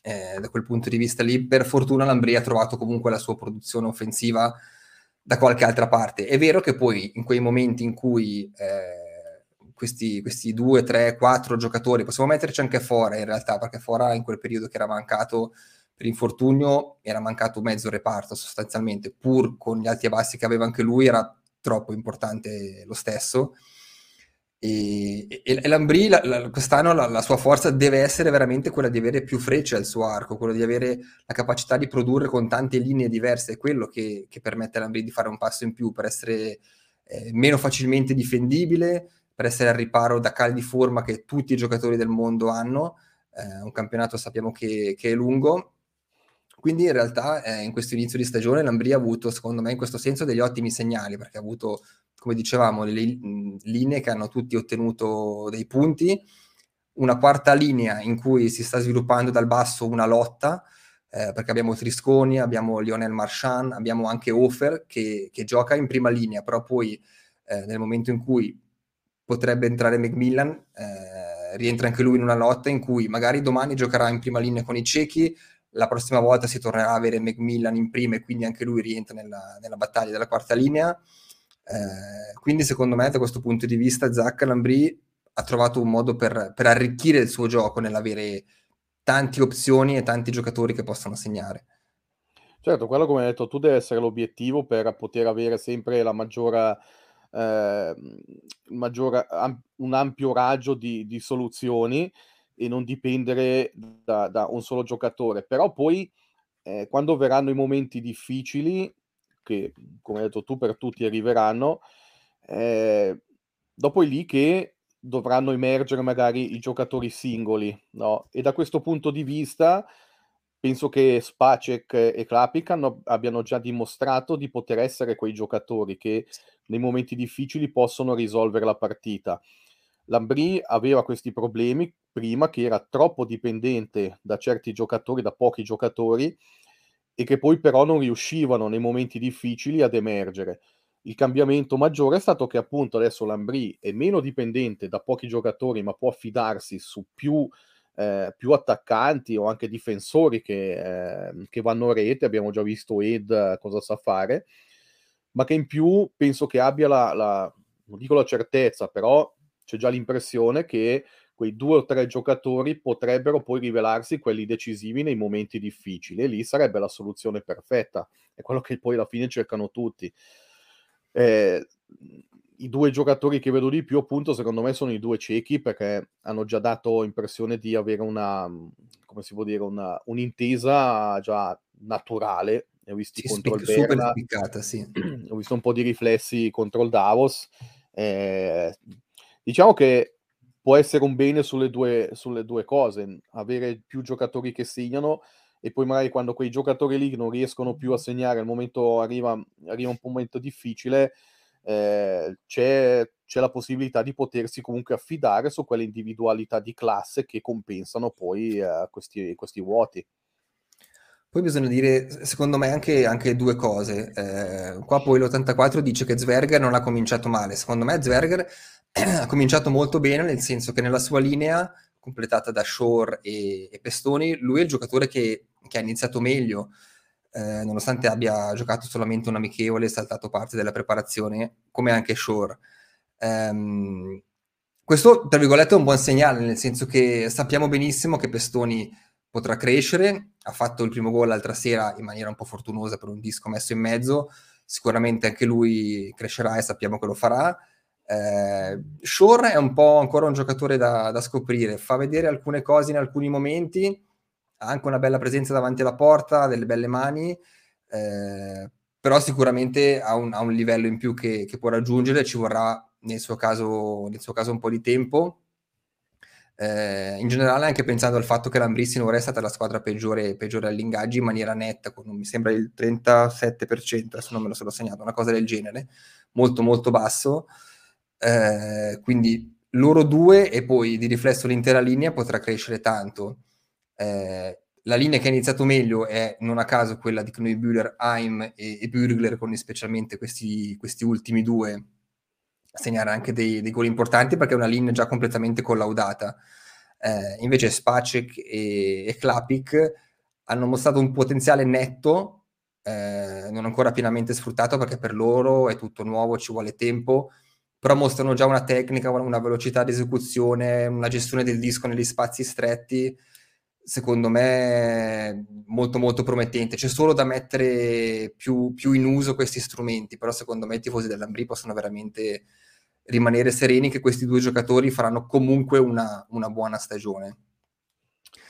eh, da quel punto di vista lì, per fortuna l'Ambrie ha trovato comunque la sua produzione offensiva da qualche altra parte. È vero che poi in quei momenti in cui eh, questi, questi due, tre, quattro giocatori. Possiamo metterci anche Fora in realtà, perché Fora in quel periodo che era mancato per infortunio era mancato mezzo reparto sostanzialmente, pur con gli alti e bassi che aveva anche lui, era troppo importante lo stesso. E, e, e Lambri la, la, quest'anno la, la, sua forza deve essere veramente quella di avere più frecce al suo arco, quello di avere la capacità di produrre con tante linee diverse, è quello che, che permette a Lambri di fare un passo in più per essere eh, meno facilmente difendibile, per essere al riparo da caldi forma che tutti i giocatori del mondo hanno. Eh, un campionato sappiamo che, che, è lungo. Quindi in realtà eh, in questo inizio di stagione l'Ambria ha avuto, secondo me, in questo senso degli ottimi segnali, perché ha avuto, come dicevamo, le linee che hanno tutti ottenuto dei punti, una quarta linea in cui si sta sviluppando dal basso una lotta, eh, perché abbiamo Trisconi, abbiamo Lionel Marchand, abbiamo anche Ofer che, che gioca in prima linea, però poi eh, nel momento in cui potrebbe entrare Macmillan, eh, rientra anche lui in una lotta in cui magari domani giocherà in prima linea con i cechi, la prossima volta si tornerà a avere Macmillan in prima e quindi anche lui rientra nella, nella battaglia della quarta linea. Eh, quindi secondo me da questo punto di vista Zach Lambri ha trovato un modo per, per arricchire il suo gioco nell'avere tante opzioni e tanti giocatori che possono segnare. Certo, quello come hai detto tu deve essere l'obiettivo per poter avere sempre la maggiore, eh, maggiore un ampio raggio di, di, soluzioni e non dipendere da, da, un solo giocatore. Però poi eh, quando verranno i momenti difficili, che come hai detto tu per tutti arriveranno, eh, dopo è lì che dovranno emergere magari i giocatori singoli, no? E da questo punto di vista penso che Spacek e Klapik abbiano già dimostrato di poter essere quei giocatori che nei momenti difficili possono risolvere la partita. Lambri aveva questi problemi prima che era troppo dipendente da certi giocatori, da pochi giocatori, e che poi però non riuscivano nei momenti difficili ad emergere il cambiamento maggiore è stato che appunto adesso Lambri è meno dipendente da pochi giocatori, ma può affidarsi su più, eh, più attaccanti o anche difensori che, eh, che, vanno a rete. Abbiamo già visto Ed cosa sa fare, ma che in più penso che abbia la, la non dico la certezza, però c'è già l'impressione che quei due o tre giocatori potrebbero poi rivelarsi quelli decisivi nei momenti difficili e lì sarebbe la soluzione perfetta. È quello che poi alla fine cercano tutti. Eh, I due giocatori che vedo di più, appunto, secondo me sono i due ciechi perché hanno già dato impressione di avere una, come si può dire, una, un'intesa già naturale. Ho visto sì, contro il Berna, sì. ho visto un po' di riflessi contro il Davos. Eh, diciamo che può essere un bene sulle due, sulle due cose, avere più giocatori che segnano e poi magari quando quei giocatori lì non riescono più a segnare, al momento arriva, arriva un momento difficile, eh, c'è, c'è, la possibilità di potersi comunque affidare su quelle individualità di classe che compensano poi eh, questi, questi, vuoti. Poi bisogna dire, secondo me, anche, anche due cose. Eh, qua poi l'84 dice che Zwerger non ha cominciato male. Secondo me Zwerger ha cominciato molto bene, nel senso che nella sua linea completata da Shore e, e Pestoni, lui è il giocatore che, che ha iniziato meglio, eh, nonostante abbia giocato solamente un amichevole e saltato parte della preparazione, come anche Shore. Um, questo, tra virgolette, è un buon segnale, nel senso che sappiamo benissimo che Pestoni potrà crescere, ha fatto il primo gol l'altra sera in maniera un po' fortunosa per un disco messo in mezzo, sicuramente anche lui crescerà e sappiamo che lo farà. Eh, Shore è un po' ancora un giocatore da, da, scoprire, fa vedere alcune cose in alcuni momenti, ha anche una bella presenza davanti alla porta, delle belle mani, eh, però sicuramente ha un, ha un, livello in più che, che, può raggiungere, ci vorrà nel suo caso, nel suo caso un po' di tempo. Eh, in generale anche pensando al fatto che l'Ambrissi non è stata la squadra peggiore, peggiore all'ingaggio in maniera netta, con mi sembra il 37%, adesso non me lo sono segnato, una cosa del genere, molto molto basso. Eh, quindi loro due e poi di riflesso l'intera linea potrà crescere tanto. Eh, la linea che ha iniziato meglio è non a caso quella di Knoibüller, Heim e, e Bürgler, con specialmente questi, questi ultimi due a segnare anche dei, dei, gol importanti perché è una linea già completamente collaudata. Eh, invece Spacek e, e Klapik hanno mostrato un potenziale netto, eh, non ancora pienamente sfruttato perché per loro è tutto nuovo, ci vuole tempo però mostrano già una tecnica, una velocità di esecuzione, una gestione del disco negli spazi stretti, secondo me molto molto promettente. C'è solo da mettere più, più in uso questi strumenti, però secondo me i tifosi dell'Ambri possono veramente rimanere sereni che questi due giocatori faranno comunque una, una buona stagione.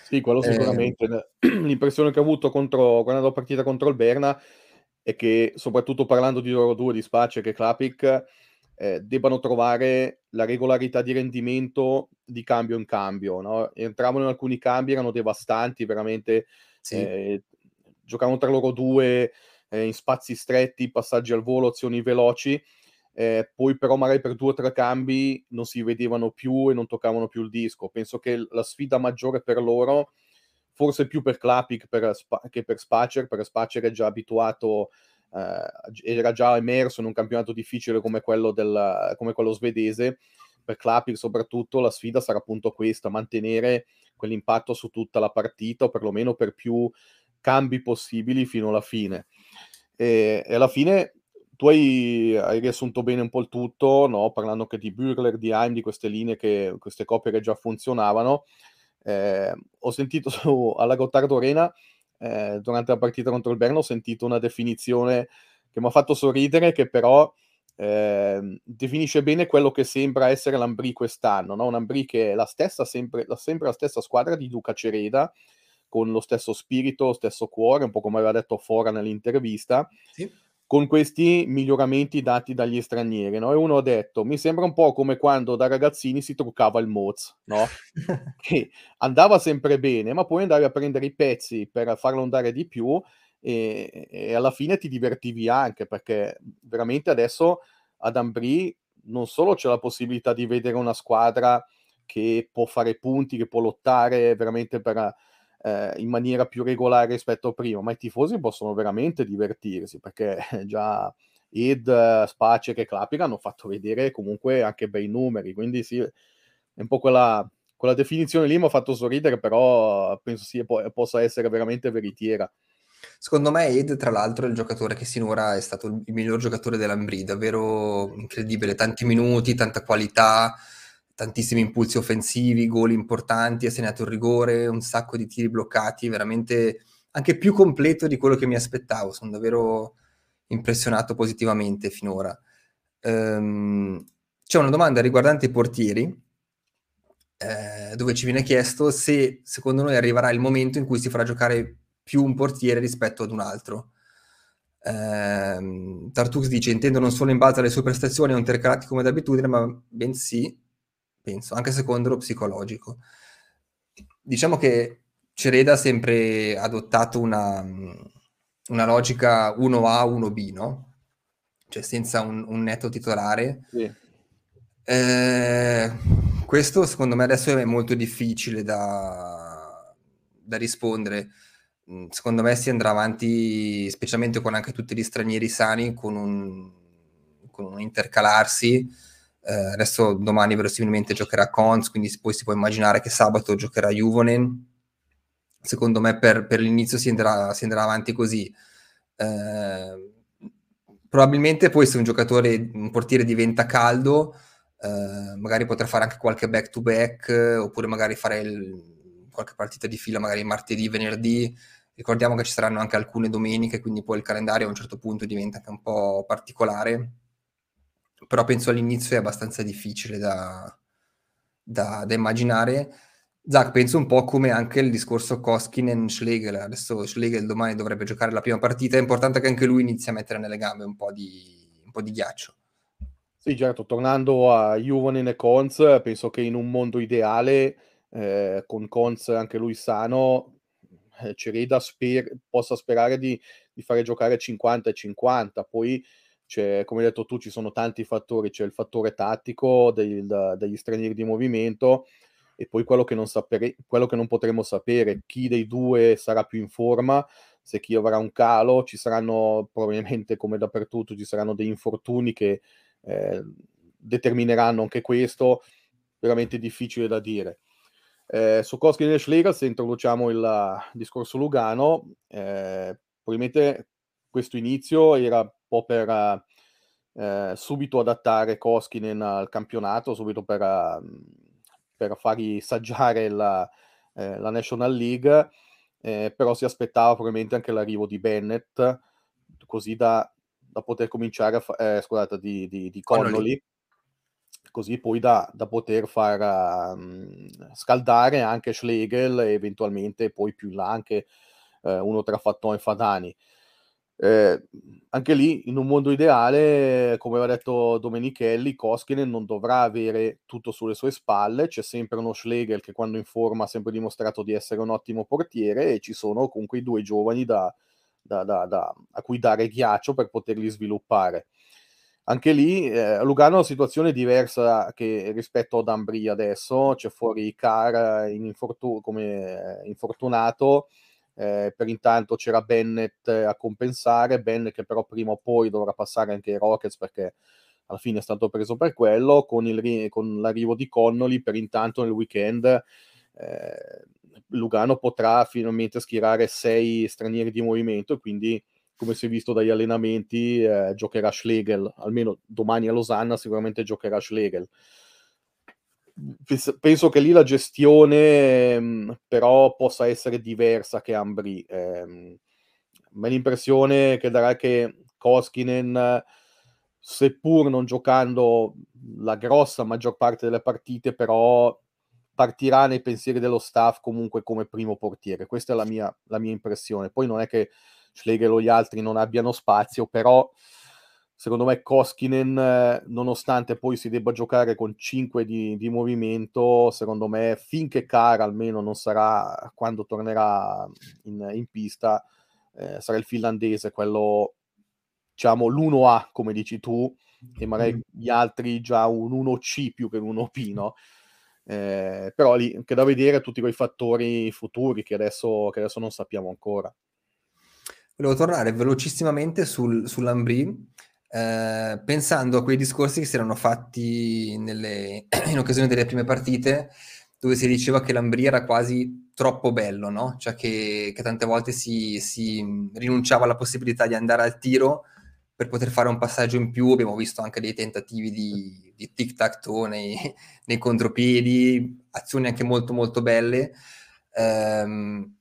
Sì, quello eh, sicuramente. Eh... L'impressione che ho avuto contro, quando ho partita contro il Berna è che, soprattutto parlando di loro due, di Spacek e Klapik, eh, debbano trovare la regolarità di rendimento di cambio in cambio. No? Entravano in alcuni cambi, erano devastanti, veramente sì. eh, giocavano tra loro due eh, in spazi stretti, passaggi al volo, azioni veloci. Eh, poi però magari per due o tre cambi non si vedevano più e non toccavano più il disco. Penso che la sfida maggiore per loro forse più per per, che per Spacer, perché Spacer è già abituato, eh, era già emerso in un campionato difficile come quello, del, come quello svedese. Per Klapik soprattutto la sfida sarà appunto questa, mantenere quell'impatto su tutta la partita o perlomeno per più cambi possibili fino alla fine. E, e alla fine tu hai, hai, riassunto bene un po' il tutto, no? parlando anche di Burgler, di Heim, di queste linee, che, queste coppie che già funzionavano. Eh, ho sentito su, alla Gottardo Arena, eh, durante la partita contro il Berno, ho sentito una definizione che mi ha fatto sorridere, che però eh, definisce bene quello che sembra essere l'Ambri quest'anno, no? un Ambri che è la stessa, sempre, la, sempre la stessa squadra di Duca Cereda, con lo stesso spirito, lo stesso cuore, un po' come aveva detto Fora nell'intervista, sì. Con questi miglioramenti dati dagli stranieri. No? E uno ha detto, mi sembra un po' come quando da ragazzini si truccava il Moz, no? che andava sempre bene, ma poi andavi a prendere i pezzi per farlo andare di più e, e alla fine ti divertivi anche, perché veramente adesso ad Ambri non solo c'è la possibilità di vedere una squadra che può fare punti, che può lottare veramente per eh, in maniera più regolare rispetto a prima, ma i tifosi possono veramente divertirsi perché già Ed, Space e Clapic hanno fatto vedere comunque anche bei numeri, quindi sì, è un po' quella, quella definizione lì mi ha fatto sorridere, però penso sia, possa essere veramente veritiera. Secondo me Ed, tra l'altro, è il giocatore che sinora è stato il miglior giocatore dell'Ambri, davvero incredibile, tanti minuti, tanta qualità, tantissimi impulsi offensivi, gol importanti, ha segnato il rigore, un sacco di tiri bloccati, veramente anche più completo di quello che mi aspettavo, sono davvero impressionato positivamente finora. Um, c'è una domanda riguardante i portieri, eh, dove ci viene chiesto se secondo noi arriverà il momento in cui si farà giocare più un portiere rispetto ad un altro. Eh, Tartux dice intendo non solo in base alle sue prestazioni un intercalati come d'abitudine, ma bensì penso, anche secondo lo psicologico. Diciamo che Cereda ha sempre adottato una, una logica 1A, 1B, no? Cioè senza un, un netto titolare. Sì. Eh, questo secondo me adesso è molto difficile da, da rispondere. Mm, secondo me si andrà avanti, specialmente con anche tutti gli stranieri sani, con un, con un intercalarsi eh, adesso domani verosimilmente giocherà Cons, quindi poi si può immaginare che sabato giocherà Juvonen. Secondo me per, per l'inizio si andrà, si andrà, avanti così. Eh, probabilmente poi se un giocatore, un portiere diventa caldo, eh, magari potrà fare anche qualche back to back, oppure magari fare il, qualche partita di fila, magari martedì, venerdì. Ricordiamo che ci saranno anche alcune domeniche, quindi poi il calendario a un certo punto diventa anche un po' particolare però penso all'inizio è abbastanza difficile da, da, da immaginare. Zach, penso un po' come anche il discorso Koskinen Schlegel. Adesso Schlegel domani dovrebbe giocare la prima partita. È importante che anche lui inizi a mettere nelle gambe un po' di, un po di ghiaccio. Sì, certo. Tornando a Juvonen e Konz, penso che in un mondo ideale, eh, con Konz anche lui sano, eh, Cereda sper- possa sperare di, di, fare giocare 50 e 50. Poi c'è, come hai detto tu, ci sono tanti fattori, c'è il fattore tattico del, degli stranieri di movimento e poi quello che, non sapere, quello che non potremo sapere, chi dei due sarà più in forma, se chi avrà un calo, ci saranno probabilmente come dappertutto, ci saranno dei infortuni che eh, determineranno anche questo, veramente difficile da dire. Eh, su Koski e Schlegel, se introduciamo il discorso Lugano, eh, probabilmente questo inizio era po' per eh, subito adattare Koskinen al campionato, subito per, uh, per fargli saggiare la, eh, la National League, eh, però si aspettava probabilmente anche l'arrivo di Bennett, così da, da poter cominciare a fare, eh, scusate, di, di, di Connolly, così poi da, da poter far um, scaldare anche Schlegel e eventualmente poi più in là anche uh, uno tra Fatton e Fadani. Eh, anche lì, in un mondo ideale, come aveva detto Domenichelli, Koskinen non dovrà avere tutto sulle sue spalle, c'è sempre uno Schlegel che quando in forma ha sempre dimostrato di essere un ottimo portiere e ci sono comunque i due giovani da, da, da, a cui dare ghiaccio per poterli sviluppare. anche lì eh, Lugano ha una situazione diversa che, rispetto ad Ambri adesso, c'è fuori Car in infortu- come eh, infortunato, eh, per intanto c'era Bennett a compensare, Bennett che però prima o poi dovrà passare anche ai Rockets perché alla fine è stato preso per quello, con, il, con l'arrivo di Connolly per intanto nel weekend eh, Lugano potrà finalmente schierare sei stranieri di movimento e quindi come si è visto dagli allenamenti, eh, giocherà Schlegel, almeno domani a Losanna sicuramente giocherà Schlegel. Penso che lì la gestione mh, mm, però possa essere diversa che Ambri. Eh, ma l'impressione che darà che Koskinen, seppur non giocando la grossa maggior parte delle partite, però partirà nei pensieri dello staff comunque come primo portiere. Questa è la mia, la mia impressione. Poi non è che Schlegel o gli altri non abbiano spazio, però secondo me Koskinen, nonostante poi si debba giocare con 5 di, di movimento, secondo me finché Cara almeno non sarà, quando tornerà in, in pista, eh, sarà il finlandese, quello, diciamo, l'1A, come dici tu, e magari gli altri già un 1C più che un 1P, no? Eh, però lì anche da vedere tutti quei fattori futuri che adesso, che adesso non sappiamo ancora. Volevo tornare velocissimamente sul, sull'Ambri, eh, pensando a quei discorsi che si erano fatti nelle, in occasione delle prime partite, dove si diceva che l'Ambri era quasi troppo bello, no? Cioè che, che tante volte si, si, rinunciava alla possibilità di andare al tiro per poter fare un passaggio in più. Abbiamo visto anche dei tentativi di, di tic-tac-toe nei, nei contropiedi, azioni anche molto molto belle. Um,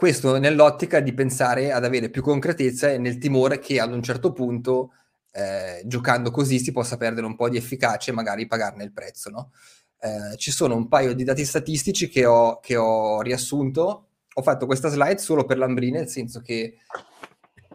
questo nell'ottica di pensare ad avere più concretezza e nel timore che ad un certo punto, eh, giocando così, si possa perdere un po' di efficacia e magari pagarne il prezzo. No? Eh, ci sono un paio di dati statistici che ho, che ho riassunto. Ho fatto questa slide solo per Lambrini, nel senso che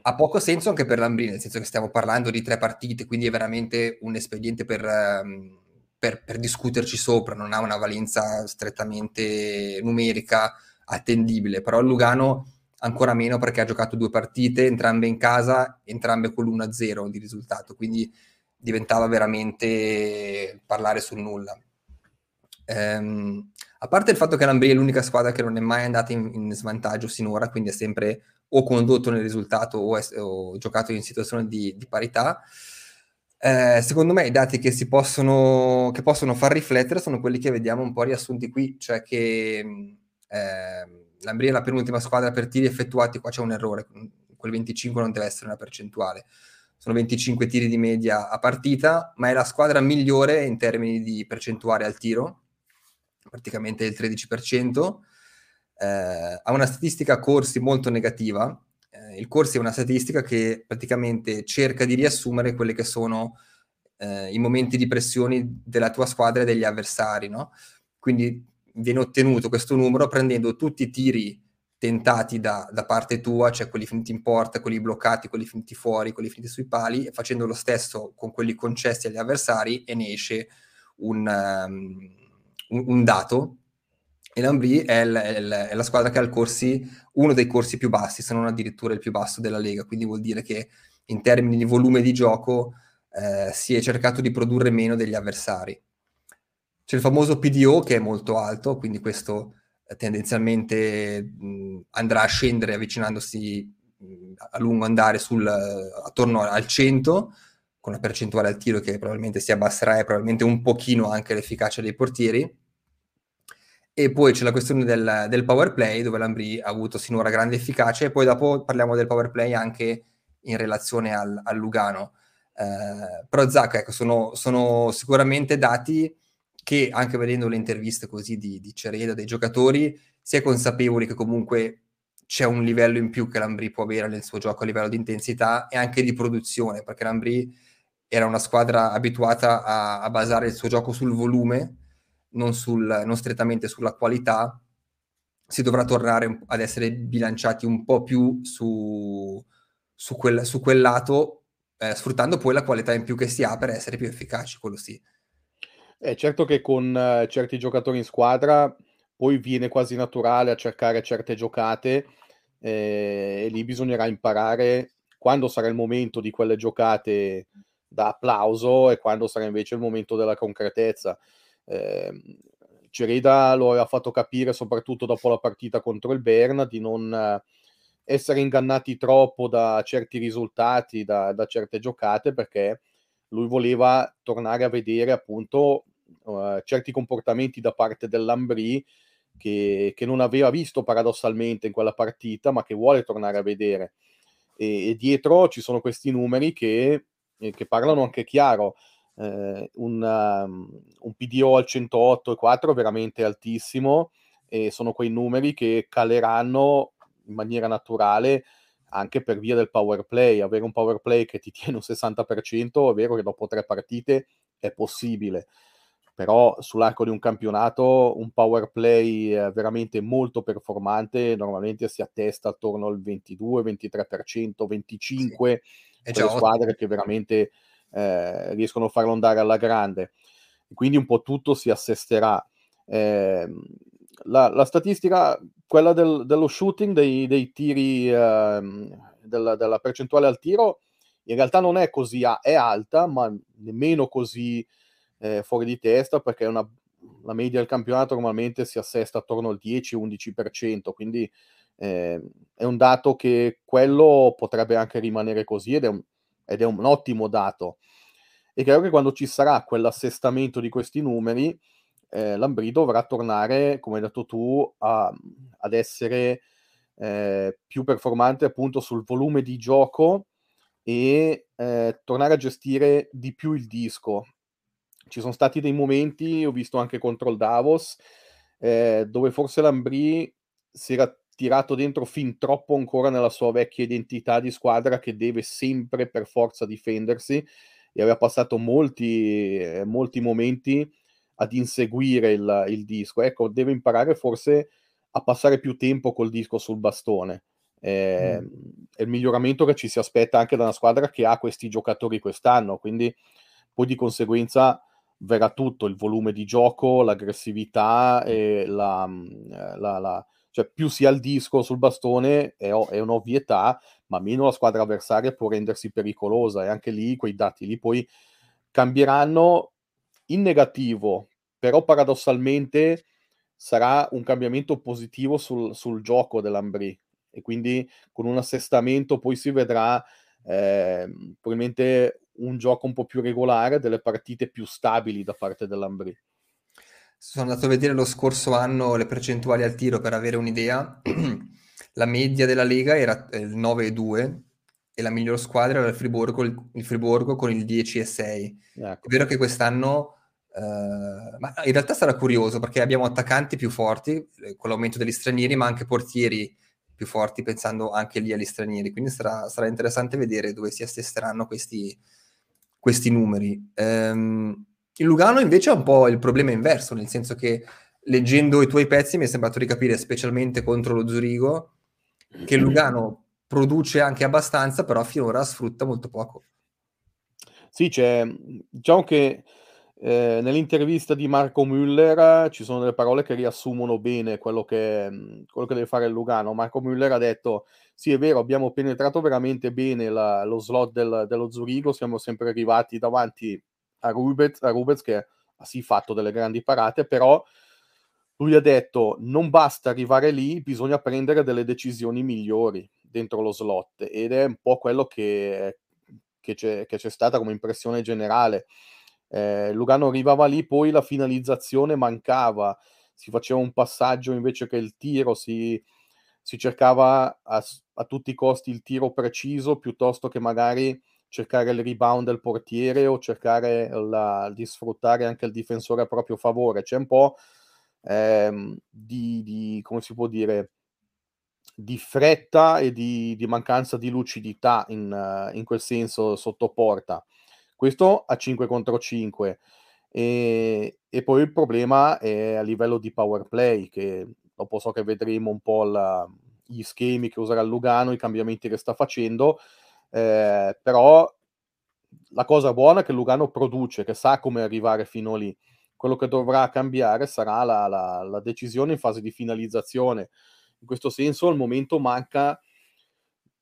ha poco senso anche per Lambrini, nel senso che stiamo parlando di tre partite, quindi è veramente un espediente per, um, per, per discuterci sopra, non ha una valenza strettamente numerica attendibile, però il Lugano ancora meno perché ha giocato due partite, entrambe in casa, entrambe con l'1-0 di risultato, quindi diventava veramente parlare sul nulla. Ehm, a parte il fatto che l'Ambria è l'unica squadra che non è mai andata in, in svantaggio sinora, quindi è sempre o condotto nel risultato o, è, o giocato in situazione di, di parità, eh, secondo me i dati che, si possono, che possono far riflettere sono quelli che vediamo un po' riassunti qui, cioè che eh, L'Ambria è la penultima squadra per tiri effettuati, qua c'è un errore, quel 25 non deve essere una percentuale. Sono 25 tiri di media a partita, ma è la squadra migliore in termini di percentuale al tiro, praticamente il 13%. Eh, ha una statistica corsi molto negativa. Eh, il corsi è una statistica che praticamente cerca di riassumere quelli che sono eh, i momenti di pressione della tua squadra e degli avversari, no? Quindi viene ottenuto questo numero prendendo tutti i tiri tentati da, da, parte tua, cioè quelli finiti in porta, quelli bloccati, quelli finiti fuori, quelli finiti sui pali, e facendo lo stesso con quelli concessi agli avversari e ne esce un, um, un, un dato. E l'Ambri è, l, è, l, è, la squadra che ha corsi, uno dei corsi più bassi, se non addirittura il più basso della Lega, quindi vuol dire che in termini di volume di gioco eh, si è cercato di produrre meno degli avversari. C'è il famoso PDO che è molto alto, quindi questo eh, tendenzialmente mh, andrà a scendere avvicinandosi mh, a lungo andare sul, attorno al 100, con una percentuale al tiro che probabilmente si abbasserà e probabilmente un pochino anche l'efficacia dei portieri. E poi c'è la questione del, del power play, dove l'Ambri ha avuto sinora grande efficacia, e poi dopo parliamo del power play anche in relazione al, al Lugano. Eh, però Zacca, ecco, sono, sono sicuramente dati che anche vedendo le interviste così di, di Cereda, dei giocatori, si è consapevoli che comunque c'è un livello in più che l'Ambri può avere nel suo gioco a livello di intensità e anche di produzione, perché l'Ambri era una squadra abituata a, a basare il suo gioco sul volume, non, sul, non, strettamente sulla qualità, si dovrà tornare ad essere bilanciati un po' più su, su, quel, su quel, lato, eh, sfruttando poi la qualità in più che si ha per essere più efficaci, quello sì. È certo che con eh, certi giocatori in squadra poi viene quasi naturale a cercare certe giocate eh, e lì bisognerà imparare quando sarà il momento di quelle giocate da applauso e quando sarà invece il momento della concretezza. Eh, Cereda lo aveva fatto capire soprattutto dopo la partita contro il Berna di non essere ingannati troppo da certi risultati, da, da certe giocate, perché lui voleva tornare a vedere appunto uh, certi comportamenti da parte dell'Ambri che, che, non aveva visto paradossalmente in quella partita, ma che vuole tornare a vedere. E, e dietro ci sono questi numeri che, eh, che parlano anche chiaro. Eh, un, um, un, PDO al 108,4 veramente altissimo e sono quei numeri che caleranno in maniera naturale anche per via del power play. Avere un power play che ti tiene un 60% è vero che dopo tre partite è possibile, però sull'arco di un campionato un power play eh, veramente molto performante normalmente si attesta attorno al 22, 23%, 25% sì. per squadre che veramente eh, riescono a farlo andare alla grande. Quindi un po' tutto si assesterà. Eh, la, la, statistica, quella del, dello shooting, dei, dei tiri, eh, della, della, percentuale al tiro, in realtà non è così, è alta, ma nemmeno così eh, fuori di testa, perché una, la media del campionato normalmente si assesta attorno al 10-11%, quindi eh, è un dato che quello potrebbe anche rimanere così ed è un, ed è un ottimo dato. E credo che quando ci sarà quell'assestamento di questi numeri, eh, Lambri dovrà tornare, come hai detto tu, a, ad essere eh, più performante appunto sul volume di gioco e eh, tornare a gestire di più il disco. Ci sono stati dei momenti, ho visto anche contro il Davos, eh, dove forse Lambri si era tirato dentro fin troppo ancora nella sua vecchia identità di squadra che deve sempre per forza difendersi e aveva passato molti, eh, molti momenti ad inseguire il, il, disco. Ecco, deve imparare forse a passare più tempo col disco sul bastone. Eh, mm. È il miglioramento che ci si aspetta anche da una squadra che ha questi giocatori quest'anno, quindi poi di conseguenza verrà tutto, il volume di gioco, l'aggressività e la, mm, la, la cioè più si ha il disco sul bastone è, è, un'ovvietà, ma meno la squadra avversaria può rendersi pericolosa e anche lì quei dati lì poi cambieranno in negativo, però paradossalmente sarà un cambiamento positivo sul, sul gioco dell'Ambri e quindi con un assestamento poi si vedrà eh, probabilmente un gioco un po' più regolare, delle partite più stabili da parte dell'Ambri. Sono andato a vedere lo scorso anno le percentuali al tiro per avere un'idea. la media della Lega era il 9,2 e la miglior squadra era il Friburgo, il Friburgo con il 10,6. Ecco. È vero che quest'anno Uh, ma in realtà sarà curioso perché abbiamo attaccanti più forti eh, con l'aumento degli stranieri, ma anche portieri più forti, pensando anche lì agli stranieri. Quindi sarà, sarà interessante vedere dove si assesteranno questi, questi numeri. Um, il Lugano invece ha un po' il problema inverso, nel senso che leggendo i tuoi pezzi mi è sembrato di capire, specialmente contro lo Zurigo, che il Lugano produce anche abbastanza, però finora sfrutta molto poco. Sì, c'è, diciamo che eh, nell'intervista di Marco Müller ci sono delle parole che riassumono bene quello che, quello che deve fare il Lugano. Marco Müller ha detto: Sì, è vero, abbiamo penetrato veramente bene la, lo slot del, dello Zurigo, siamo sempre arrivati davanti a Rubez, a Rubez che ha sì fatto delle grandi parate, però lui ha detto: Non basta arrivare lì, bisogna prendere delle decisioni migliori dentro lo slot, ed è un po' quello che, che, c'è, che c'è stata come impressione generale eh, Lugano arrivava lì, poi la finalizzazione mancava, si faceva un passaggio invece che il tiro, si, si cercava a, a, tutti i costi il tiro preciso piuttosto che magari cercare il rebound del portiere o cercare la, di sfruttare anche il difensore a proprio favore. C'è un po' ehm, di, di, come si può dire, di fretta e di, di mancanza di lucidità in, in quel senso sotto porta. Questo a 5 contro 5. E, e, poi il problema è a livello di power play, che dopo so che vedremo un po' la, gli schemi che userà Lugano, i cambiamenti che sta facendo, eh, però la cosa buona è che Lugano produce, che sa come arrivare fino lì. Quello che dovrà cambiare sarà la, la, la decisione in fase di finalizzazione. In questo senso al momento manca,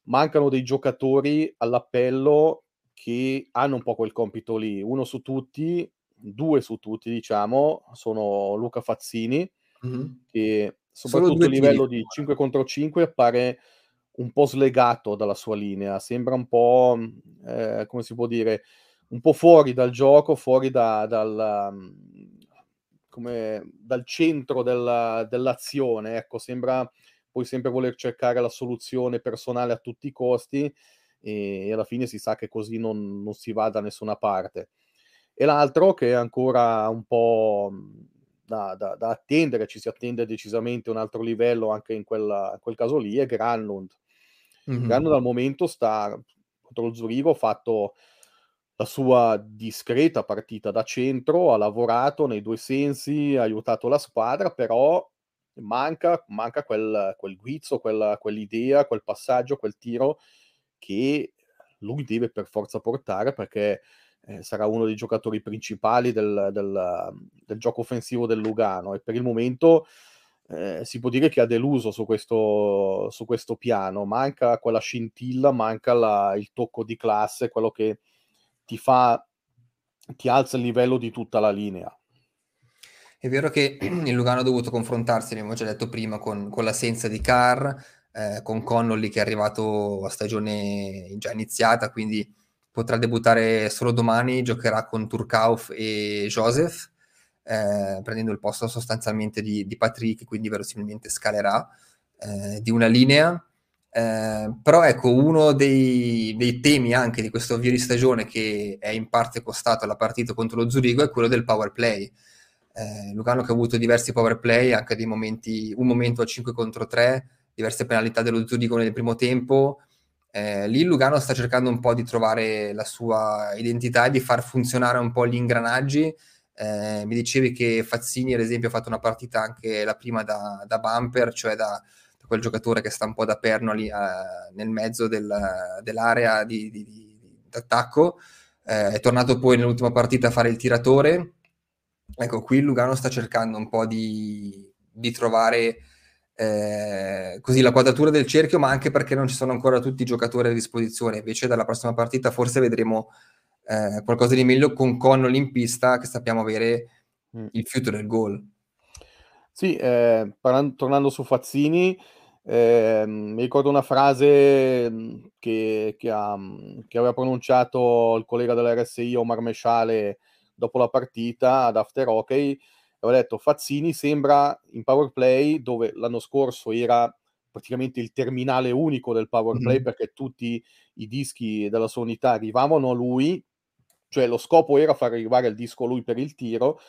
mancano dei giocatori all'appello che hanno un po' quel compito lì. Uno su tutti, due su tutti, diciamo, sono Luca Fazzini, mm-hmm. che soprattutto a livello di 5 contro 5 appare un po' slegato dalla sua linea, sembra un po', eh, come si può dire, un po' fuori dal gioco, fuori da, dal, come, dal centro della, dell'azione, ecco, sembra poi sempre voler cercare la soluzione personale a tutti i costi e, alla fine si sa che così non, non si va da nessuna parte. E l'altro che è ancora un po' da, da, da, attendere, ci si attende decisamente un altro livello anche in, quella, in quel caso lì, è Granlund. Mm-hmm. Granlund al momento sta contro lo Zurigo, ha fatto la sua discreta partita da centro, ha lavorato nei due sensi, ha aiutato la squadra, però manca, manca quel, quel guizzo, quella, quell'idea, quel passaggio, quel tiro che lui deve per forza portare perché eh, sarà uno dei giocatori principali del, del, del, gioco offensivo del Lugano e per il momento eh, si può dire che ha deluso su questo, su questo piano, manca quella scintilla, manca la, il tocco di classe, quello che ti fa, ti alza il livello di tutta la linea. È vero che il Lugano ha dovuto confrontarsi, abbiamo già detto prima, con, con l'assenza di Carr, eh, con Connolly che è arrivato a stagione già iniziata, quindi potrà debuttare solo domani, giocherà con Turkauf e Joseph, eh, prendendo il posto sostanzialmente di, di, Patrick, quindi verosimilmente scalerà eh, di una linea. Eh, però ecco, uno dei, dei, temi anche di questo avvio di stagione che è in parte costato alla partita contro lo Zurigo è quello del power play. Eh, Lugano che ha avuto diversi power play, anche dei momenti, un momento a 5 contro 3, diverse penalità dello Zurigo nel primo tempo, eh, lì Lugano sta cercando un po' di trovare la sua identità e di far funzionare un po' gli ingranaggi. Eh, mi dicevi che Fazzini, ad esempio, ha fatto una partita anche la prima da, da bumper, cioè da, da, quel giocatore che sta un po' da perno lì eh, nel mezzo del, dell'area di, di, di, d'attacco. Eh, è tornato poi nell'ultima partita a fare il tiratore. Ecco, qui Lugano sta cercando un po' di trovare eh, così la quadratura del cerchio, ma anche perché non ci sono ancora tutti i giocatori a disposizione. Invece dalla prossima partita forse vedremo eh, qualcosa di meglio con Connolly in pista che sappiamo avere mm. il fiuto del gol. Sì, eh, parlando, tornando su Fazzini, eh, mi ricordo una frase mm, che, che, ha, mm, che, aveva pronunciato il collega dell'RSI Omar Mesciale dopo la partita ad After Hockey, aveva detto Fazzini sembra in power play dove l'anno scorso era praticamente il terminale unico del power play mm-hmm. perché tutti i dischi della sua unità arrivavano a lui, cioè lo scopo era far arrivare il disco a lui per il tiro.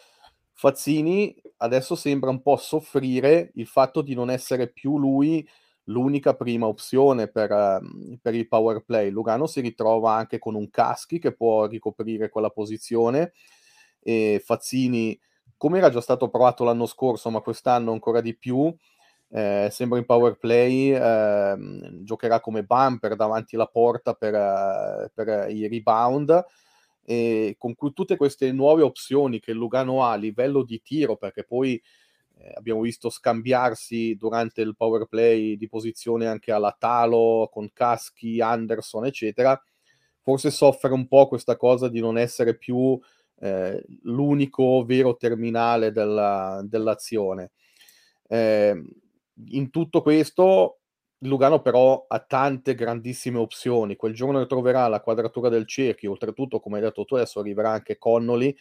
Fazzini adesso sembra un po' soffrire il fatto di non essere più lui l'unica prima opzione per, uh, per il power play. Lugano si ritrova anche con un Caschi che può ricoprire quella posizione e Fazzini come era già stato provato l'anno scorso, ma quest'anno ancora di più, eh, sembra in power play, eh, giocherà come bumper davanti alla porta per, uh, per i rebound. E con tutte queste nuove opzioni che Lugano ha a livello di tiro, perché poi eh, abbiamo visto scambiarsi durante il power play di posizione anche alla Talo con Caschi, Anderson, eccetera, forse soffre un po' questa cosa di non essere più eh, l'unico vero terminale della, dell'azione. Eh, in tutto questo Lugano però ha tante grandissime opzioni. Quel giorno che troverà la quadratura del cerchio, oltretutto, come hai detto tu, adesso arriverà anche Connolly,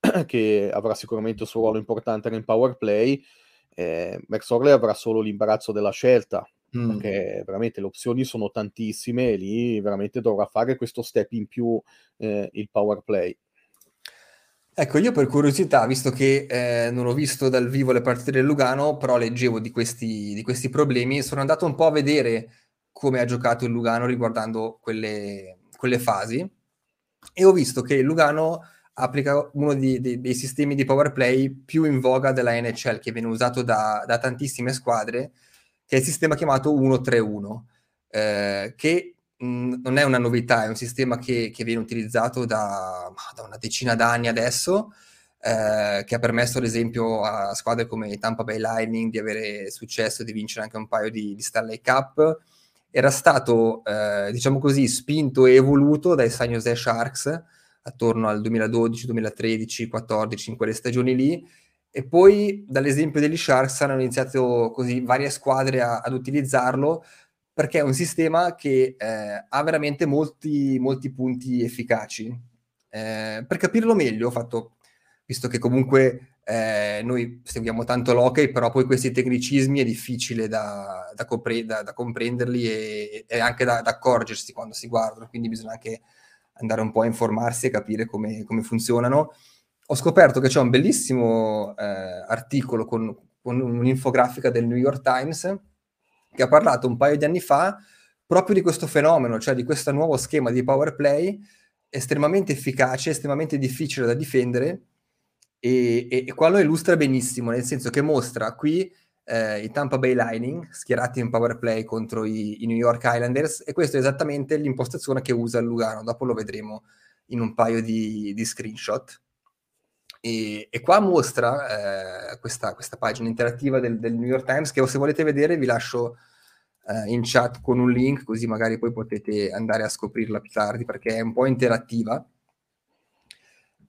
che avrà sicuramente il suo ruolo importante nel power play. Eh, Max Orley avrà solo l'imbarazzo della scelta, mm. perché veramente le opzioni sono tantissime e lì veramente dovrà fare questo step in più eh, il power play. Ecco, io per curiosità, visto che eh, non ho visto dal vivo le partite del Lugano, però leggevo di questi, di questi problemi, sono andato un po' a vedere come ha giocato il Lugano riguardando quelle, quelle fasi. E ho visto che il Lugano applica uno di, di, dei sistemi di power play più in voga della NHL, che viene usato da, da tantissime squadre, che è il sistema chiamato 1-3-1, eh, che non è una novità, è un sistema che, che viene utilizzato da, da, una decina d'anni adesso, eh, che ha permesso ad esempio a squadre come Tampa Bay Lightning di avere successo, di vincere anche un paio di, di Stanley Cup. Era stato, eh, diciamo così, spinto e evoluto dai San Jose Sharks attorno al 2012, 2013, 2014, in quelle stagioni lì, e poi dall'esempio degli Sharks hanno iniziato così varie squadre a, ad utilizzarlo perché è un sistema che eh, ha veramente molti, molti punti efficaci. Eh, per capirlo meglio, ho fatto, visto che comunque eh, noi seguiamo tanto l'hockey, però poi questi tecnicismi è difficile da, da, compre- da, da comprenderli e, e anche da, accorgersi quando si guardano, quindi bisogna anche andare un po' a informarsi e capire come, come funzionano. Ho scoperto che c'è un bellissimo eh, articolo con, con un'infografica del New York Times che ha parlato un paio di anni fa proprio di questo fenomeno, cioè di questo nuovo schema di power play estremamente efficace, estremamente difficile da difendere e, e, e qua lo illustra benissimo, nel senso che mostra qui eh, i Tampa Bay Lightning schierati in power play contro i, i, New York Islanders e questa è esattamente l'impostazione che usa Lugano, dopo lo vedremo in un paio di, di screenshot. E, e, qua mostra eh, questa, questa, pagina interattiva del, del, New York Times che se volete vedere vi lascio eh, in chat con un link così magari poi potete andare a scoprirla più tardi perché è un po' interattiva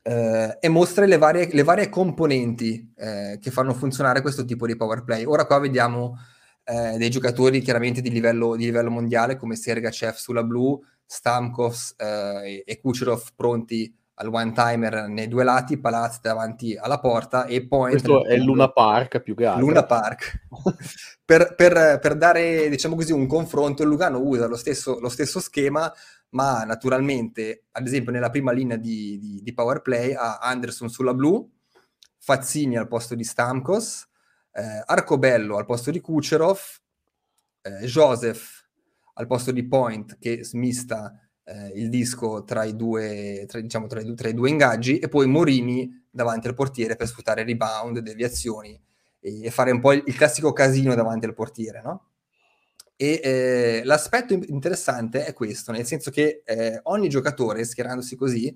eh, e mostra le varie, le varie componenti eh, che fanno funzionare questo tipo di power play. Ora qua vediamo eh, dei giocatori chiaramente di livello, di livello, mondiale come Sergachev sulla blu, Stamkos eh, e Kucherov pronti al one timer nei due lati, Palaz davanti alla porta e poi... Questo è Luna Park più che altro. Luna Park. per, per, per, dare, diciamo così, un confronto, il Lugano usa lo stesso, lo stesso schema, ma naturalmente, ad esempio, nella prima linea di, di, di power play ha Anderson sulla blu, Fazzini al posto di Stamkos, eh, Arcobello al posto di Kucherov, eh, Joseph al posto di Point che smista eh, il disco tra i, due, tra, diciamo, tra, i, tra i due ingaggi e poi Morini davanti al portiere per sfruttare rebound, deviazioni e, e fare un po' il, il classico casino davanti al portiere, no? E eh, l'aspetto interessante è questo, nel senso che eh, ogni giocatore, schierandosi così,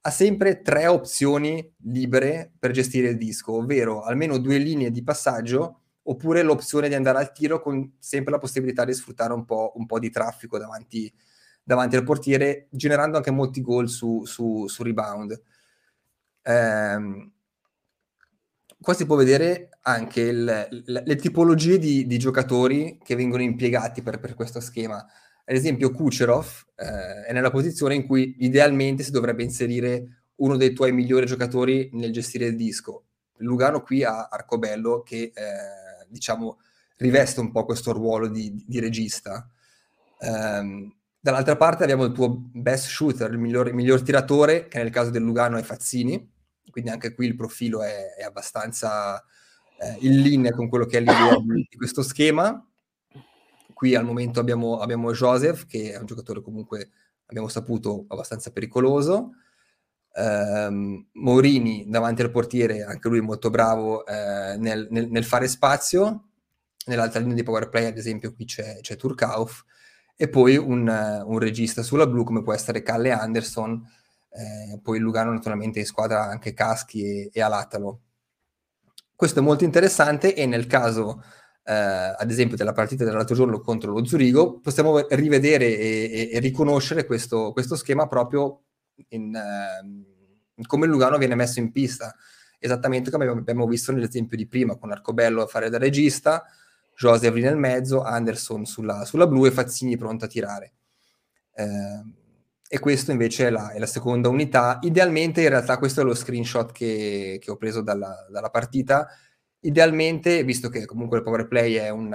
ha sempre tre opzioni libere per gestire il disco, ovvero almeno due linee di passaggio oppure l'opzione di andare al tiro con sempre la possibilità di sfruttare un po', un po di traffico davanti, davanti, al portiere, generando anche molti gol su, su, su rebound. Eh, qua si può vedere anche il, le, le, tipologie di, di, giocatori che vengono impiegati per, per questo schema. Ad esempio, Kucherov eh, è nella posizione in cui idealmente si dovrebbe inserire uno dei tuoi migliori giocatori nel gestire il disco. Lugano qui ha Arcobello che, eh, diciamo, riveste un po' questo ruolo di, di regista. Um, dall'altra parte abbiamo il tuo best shooter, il miglior, il miglior tiratore, che nel caso del Lugano è Fazzini, quindi anche qui il profilo è, è abbastanza eh, in linea con quello che è l'idea di questo schema. Qui al momento abbiamo, abbiamo Joseph, che è un giocatore comunque, abbiamo saputo, abbastanza pericoloso. Um, Mourini davanti al portiere, anche lui molto bravo eh, nel, nel, nel, fare spazio. Nell'altra linea di power play, ad esempio, qui c'è, c'è Turkauf. E poi un, un regista sulla blu, come può essere Calle Anderson, eh, poi Lugano naturalmente in squadra anche Caschi e, e Alatalo. Questo è molto interessante e nel caso, eh, ad esempio, della partita dell'altro giorno contro lo Zurigo, possiamo rivedere e, e, e riconoscere questo, questo, schema proprio in, in come Lugano viene messo in pista, esattamente come abbiamo visto nell'esempio di prima, con Arcobello a fare da regista, Joseph lì nel mezzo, Anderson sulla, sulla blu e Fazzini pronto a tirare. Eh, e questo invece è la, è la, seconda unità. Idealmente, in realtà, questo è lo screenshot che, che ho preso dalla, dalla, partita. Idealmente, visto che comunque il power play è un...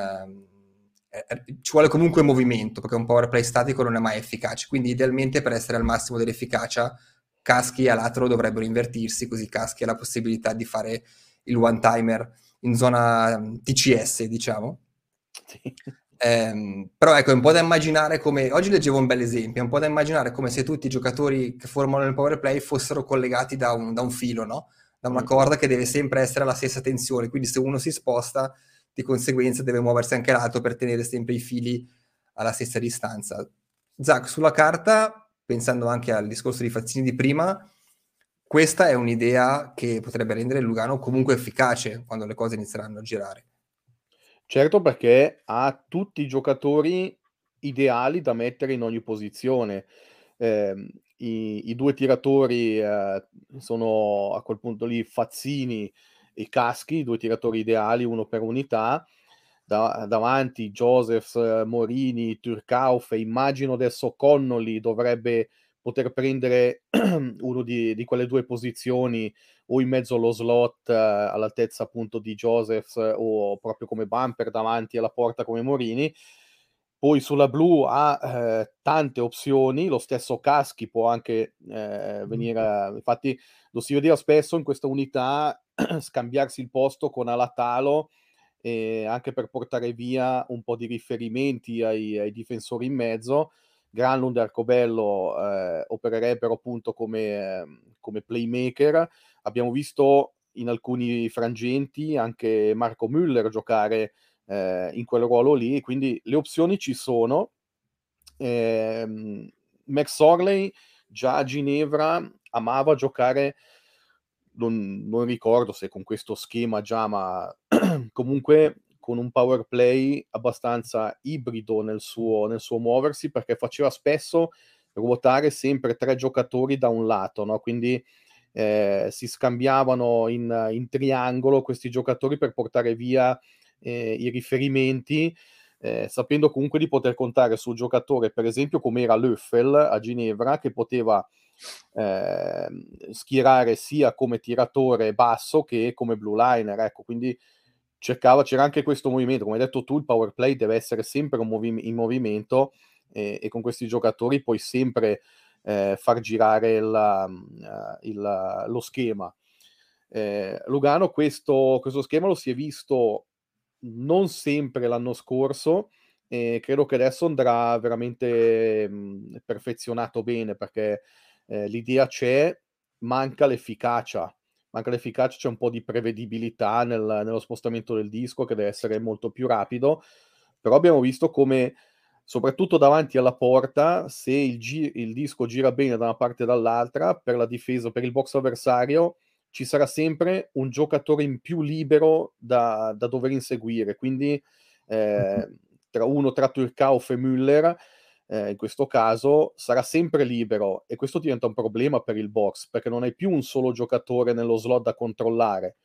È, è, ci vuole comunque movimento, perché un power play statico non è mai efficace. Quindi, idealmente, per essere al massimo dell'efficacia, Caschi e Alatro dovrebbero invertirsi, così Caschi ha la possibilità di fare il one-timer in zona TCS, diciamo. Sì. Eh, però ecco, è un po' da immaginare come... Oggi leggevo un bel esempio, è un po' da immaginare come se tutti i giocatori che formano il power play fossero collegati da un, da un filo, no? Da una corda che deve sempre essere alla stessa tensione, quindi se uno si sposta, di conseguenza deve muoversi anche l'altro per tenere sempre i fili alla stessa distanza. Zach, sulla carta, pensando anche al discorso di Fazzini di prima, questa è un'idea che potrebbe rendere il Lugano comunque efficace quando le cose inizieranno a girare. Certo perché ha tutti i giocatori ideali da mettere in ogni posizione. Eh, i, i, due tiratori eh, sono a quel punto lì Fazzini e Caschi, due tiratori ideali, uno per unità. Da, davanti Joseph, Morini, Turcauf immagino adesso Connolly dovrebbe poter prendere uno di, di, quelle due posizioni o in mezzo allo slot eh, all'altezza appunto di Joseph o proprio come bumper davanti alla porta come Morini. Poi sulla blu ha eh, tante opzioni, lo stesso Caschi può anche eh, venire, infatti lo si vedeva spesso in questa unità scambiarsi il posto con Alatalo eh, anche per portare via un po' di riferimenti ai, ai difensori in mezzo Granlund e Arcobello eh, opererebbero appunto come, eh, come, playmaker. Abbiamo visto in alcuni frangenti anche Marco Müller giocare eh, in quel ruolo lì, quindi le opzioni ci sono. Ehm, Max Orley già a Ginevra amava giocare, non, non ricordo se con questo schema già, ma comunque con un power play abbastanza ibrido nel suo, nel suo muoversi perché faceva spesso ruotare sempre tre giocatori da un lato, no? quindi eh, si scambiavano in, in, triangolo questi giocatori per portare via eh, i riferimenti, eh, sapendo comunque di poter contare sul giocatore, per esempio come era Löffel a Ginevra, che poteva eh, schierare sia come tiratore basso che come blue liner, ecco, quindi cercava, c'era anche questo movimento, come hai detto tu, il power play deve essere sempre movi- in movimento e, e, con questi giocatori puoi sempre eh, far girare il, uh, il, lo schema. Eh, Lugano questo, questo, schema lo si è visto non sempre l'anno scorso e credo che adesso andrà veramente mh, perfezionato bene perché eh, l'idea c'è, manca l'efficacia manca l'efficacia, c'è un po' di prevedibilità nel, nello spostamento del disco che deve essere molto più rapido, però abbiamo visto come soprattutto davanti alla porta, se il, gi- il disco gira bene da una parte e dall'altra, per la difesa, per il box avversario, ci sarà sempre un giocatore in più libero da, da dover inseguire. Quindi eh, tra uno tra Turkauf e Müller eh, in questo caso sarà sempre libero e questo diventa un problema per il box perché non hai più un solo giocatore nello slot da controllare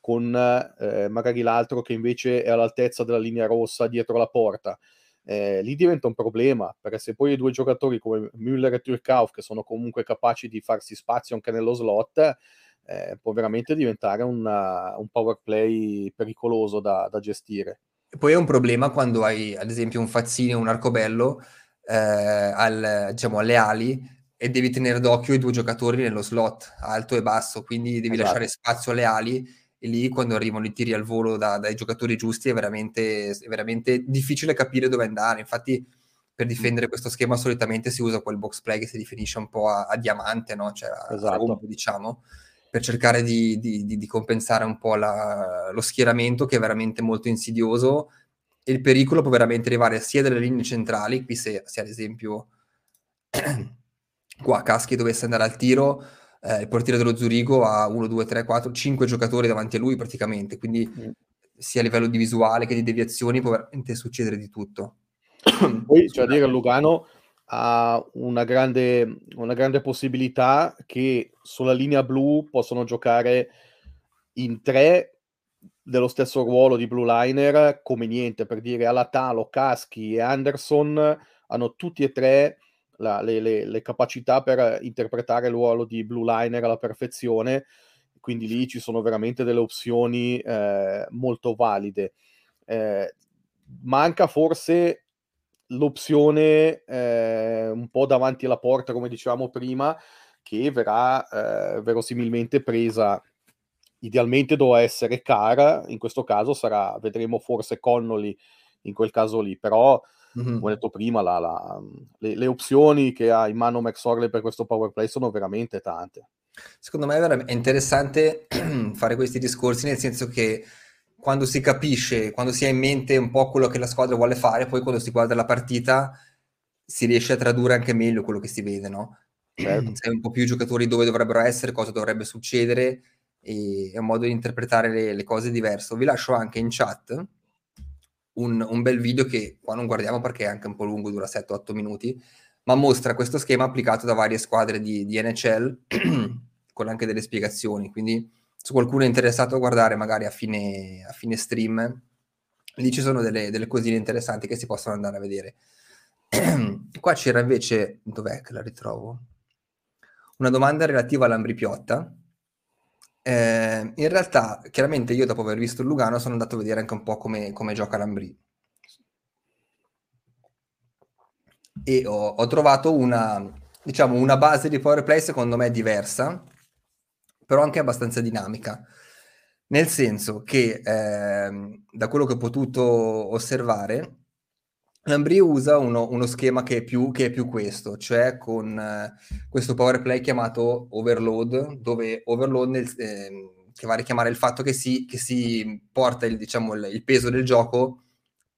con eh, magari l'altro che invece è all'altezza della linea rossa dietro la porta. Eh, lì diventa un problema perché se poi hai due giocatori come Müller e Turkauf che sono comunque capaci di farsi spazio anche nello slot eh, può veramente diventare una, un power play pericoloso da, da gestire. Poi è un problema quando hai ad esempio un Fazzini o un Arcobello eh, al, diciamo, alle ali e devi tenere d'occhio i due giocatori nello slot, alto e basso, quindi devi esatto. lasciare spazio alle ali e lì quando arrivano i tiri al volo da, dai giocatori giusti è veramente, è veramente, difficile capire dove andare. Infatti per difendere mm. questo schema solitamente si usa quel box play che si definisce un po' a, a diamante, no? cioè a, esatto. a rombo, diciamo, per cercare di, di, di, di compensare un po' la, lo schieramento che è veramente molto insidioso il pericolo può veramente arrivare sia dalle linee centrali, qui se, se ad esempio qua Caschi dovesse andare al tiro, eh, il portiere dello Zurigo ha 1, 2, 3, 4, 5 giocatori davanti a lui praticamente, quindi mm. sia a livello di visuale che di deviazioni può veramente succedere di tutto. Poi c'è da dire Lugano ha una grande, una grande possibilità che sulla linea blu possono giocare in tre dello stesso ruolo di blue liner come niente per dire Alatalo, Caschi e Anderson hanno tutti e tre la, le, le, le, capacità per interpretare il ruolo di blue liner alla perfezione. Quindi lì ci sono veramente delle opzioni eh, molto valide. Eh, manca forse l'opzione eh, un po' davanti alla porta come dicevamo prima che verrà eh, verosimilmente presa idealmente doveva essere cara, in questo caso sarà, vedremo forse Connolly in quel caso lì, però mm-hmm. come ho detto prima la, la, le, le, opzioni che ha in mano Max Orley per questo power play sono veramente tante. Secondo me è interessante fare questi discorsi nel senso che quando si capisce, quando si ha in mente un po' quello che la squadra vuole fare, poi quando si guarda la partita si riesce a tradurre anche meglio quello che si vede, no? Certo. Sai un po' più i giocatori dove dovrebbero essere, cosa dovrebbe succedere e è un modo di interpretare le, le cose diverso. Vi lascio anche in chat un, un, bel video che qua non guardiamo perché è anche un po' lungo, dura 7-8 minuti, ma mostra questo schema applicato da varie squadre di, di NHL con anche delle spiegazioni. Quindi se qualcuno è interessato a guardare magari a fine, a fine stream, lì ci sono delle, delle cosine interessanti che si possono andare a vedere. Qua c'era invece, dov'è che la ritrovo? Una domanda relativa all'Ambri Piotta. Eh, in realtà, chiaramente io dopo aver visto il Lugano sono andato a vedere anche un po' come, come gioca l'Ambri. E ho, ho, trovato una, diciamo, una base di power play secondo me diversa, però anche abbastanza dinamica. Nel senso che, eh, da quello che ho potuto osservare, Lambri usa uno, uno schema che è, più, che è, più, questo, cioè con eh, questo power play chiamato overload, dove overload nel, eh, che va a richiamare il fatto che si, che si porta il, diciamo, il, il, peso del gioco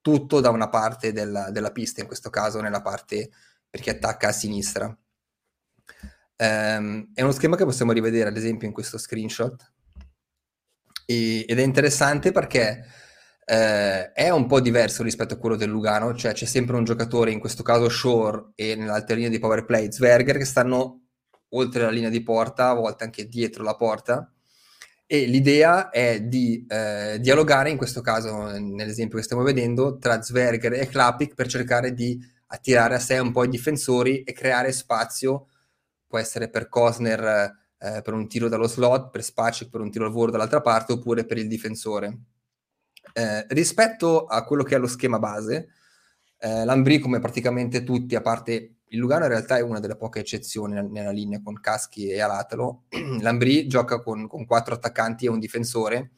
tutto da una parte della, della, pista, in questo caso nella parte per chi attacca a sinistra. Um, è uno schema che possiamo rivedere ad esempio in questo screenshot e, ed è interessante perché eh, è un po' diverso rispetto a quello del Lugano, cioè c'è sempre un giocatore, in questo caso Shore e nell'altra linea di power play Zwerger, che stanno oltre la linea di porta, a volte anche dietro la porta, e l'idea è di eh, dialogare, in questo caso nell'esempio che stiamo vedendo, tra Zwerger e Klapik per cercare di attirare a sé un po' i difensori e creare spazio, può essere per Kosner eh, per un tiro dallo slot, per Spacek per un tiro al volo dall'altra parte, oppure per il difensore. Eh, rispetto a quello che è lo schema base, eh, l'Ambri, come praticamente tutti, a parte il Lugano, in realtà è una delle poche eccezioni nella, linea con Caschi e Alatalo. L'Ambri gioca con, con, quattro attaccanti e un difensore,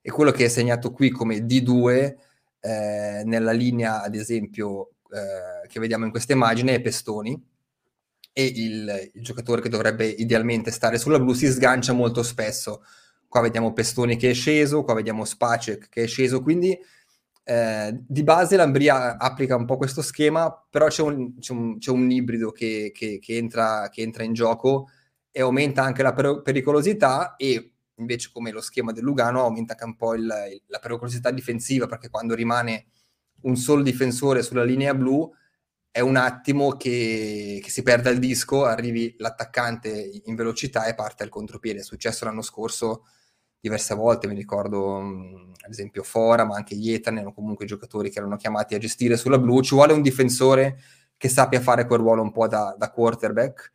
e quello che è segnato qui come D2 eh, nella linea, ad esempio, eh, che vediamo in questa immagine è Pestoni. E il, il giocatore che dovrebbe idealmente stare sulla blu si sgancia molto spesso qua vediamo Pestoni che è sceso, qua vediamo Spacek che è sceso, quindi eh, di base l'Ambria applica un po' questo schema, però c'è un, c'è un, c'è un ibrido che, che, che, entra, che, entra, in gioco e aumenta anche la per- pericolosità e invece come lo schema del Lugano aumenta anche un po' il, il, la pericolosità difensiva perché quando rimane un solo difensore sulla linea blu è un attimo che, che si perda il disco, arrivi l'attaccante in velocità e parte al contropiede. È successo l'anno scorso diverse volte, mi ricordo mh, ad esempio Fora, ma anche Ietan erano comunque giocatori che erano chiamati a gestire sulla blu, ci vuole un difensore che sappia fare quel ruolo un po' da, da quarterback,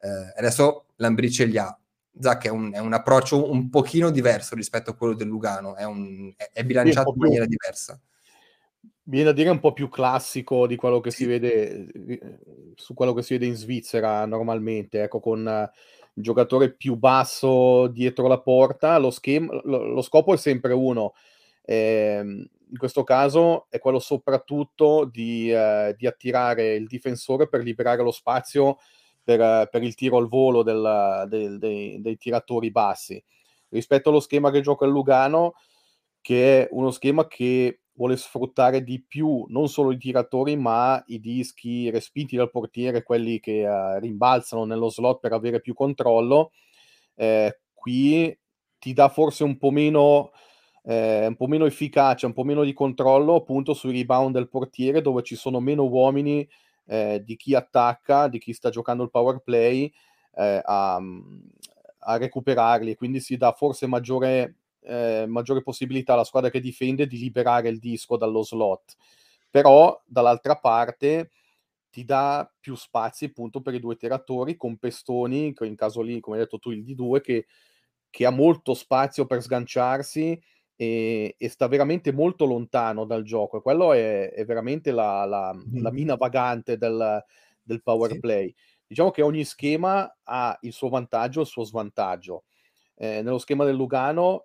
eh, adesso Lambrice li ha. Zac è un, è un, approccio un pochino diverso rispetto a quello del Lugano, è, un, è, è bilanciato in maniera diversa. Viene a dire un po' più classico di quello che sì. si vede eh, su quello che si vede in Svizzera normalmente, ecco, con giocatore più basso dietro la porta, lo, schema, lo, lo scopo è sempre uno. Eh, in questo caso è quello soprattutto di, eh, di, attirare il difensore per liberare lo spazio per, per il tiro al volo del, del, dei, dei, tiratori bassi. Rispetto allo schema che gioca il Lugano, che è uno schema che vuole sfruttare di più non solo i tiratori, ma i dischi respinti dal portiere, quelli che uh, rimbalzano nello slot per avere più controllo. Eh, qui ti dà forse un po' meno. Eh, un po' meno efficacia, un po' meno di controllo appunto sui rebound del portiere dove ci sono meno uomini eh, di chi attacca, di chi sta giocando il power play eh, a, a recuperarli, quindi si dà forse maggiore eh, maggiore possibilità alla squadra che difende di liberare il disco dallo slot. Però dall'altra parte ti dà più spazi appunto per i due tiratori con Pestoni, in caso lì, come hai detto tu, il D2, che, che ha molto spazio per sganciarsi e, e, sta veramente molto lontano dal gioco. E quello è, è veramente la, la, mm. la, mina vagante del, del power sì. play. Diciamo che ogni schema ha il suo vantaggio e il suo svantaggio. Eh, nello schema del Lugano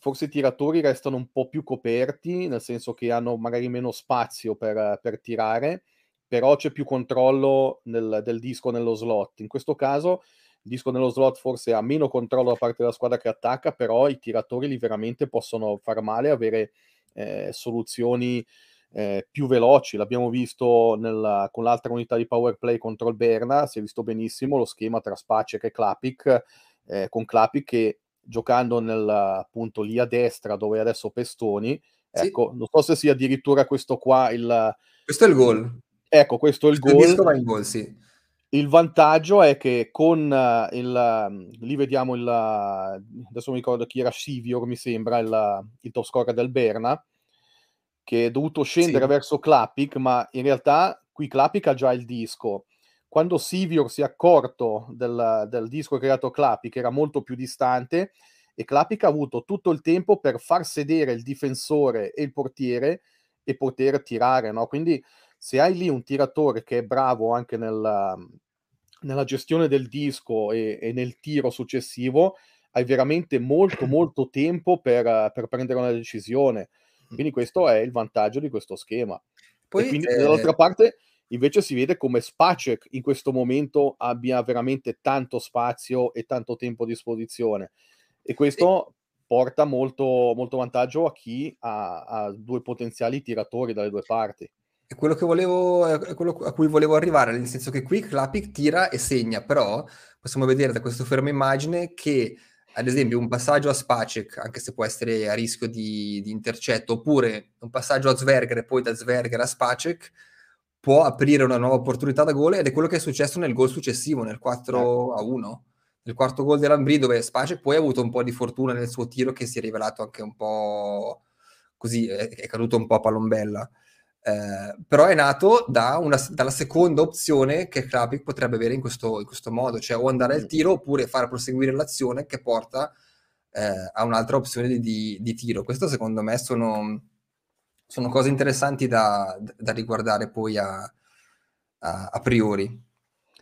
forse i tiratori restano un po' più coperti, nel senso che hanno magari meno spazio per, per tirare, però c'è più controllo nel, del disco nello slot. In questo caso il disco nello slot forse ha meno controllo da parte della squadra che attacca, però i tiratori lì veramente possono far male, avere eh, soluzioni eh, più veloci. L'abbiamo visto nella, con l'altra unità di power play contro il Berna, si è visto benissimo lo schema tra Spacek e Klapik, eh, con Klapik che giocando nel, appunto lì a destra dove è adesso Pestoni, Ecco, sì. non so se sia addirittura questo qua il... Questo è il gol. Ecco, questo è il questo gol. Gol, sì. Il vantaggio è che con uh, il... Um, lì vediamo il... Uh, adesso mi ricordo chi era Sivior, mi sembra, il, il top scorer del Berna, che è dovuto scendere sì. verso Clapic, ma in realtà qui Clapic ha già il disco. Quando Sivior si è accorto del, del disco creato Clapic, era molto più distante, e Clapic ha avuto tutto il tempo per far sedere il difensore e il portiere e poter tirare, no? Quindi se hai lì un tiratore che è bravo anche nella, nella gestione del disco e, e, nel tiro successivo, hai veramente molto molto tempo per, per, prendere una decisione. Quindi questo è il vantaggio di questo schema. Poi, e quindi eh... dall'altra parte invece si vede come Spacek in questo momento abbia veramente tanto spazio e tanto tempo a disposizione. E questo porta molto, molto vantaggio a chi ha, ha due potenziali tiratori dalle due parti. È quello, che volevo, è quello a cui volevo arrivare, nel senso che qui Clapic tira e segna, però possiamo vedere da questo fermo immagine che, ad esempio, un passaggio a Spacek, anche se può essere a rischio di, di intercetto, oppure un passaggio a Zverger e poi da Zverger a Spacek, può aprire una nuova opportunità da gol ed è quello che è successo nel gol successivo, nel 4 ecco. a 1 il quarto gol dell'Ambri dove Spacek poi ha avuto un po' di fortuna nel suo tiro che si è rivelato anche un po' così, è, è caduto un po' a palombella. Eh, però è nato da una, dalla seconda opzione che Krapik potrebbe avere in questo, in questo, modo, cioè o andare al mm. tiro oppure far proseguire l'azione che porta eh, a un'altra opzione di, di, di, tiro. Questo secondo me sono, sono cose interessanti da, da riguardare poi a, a, a priori.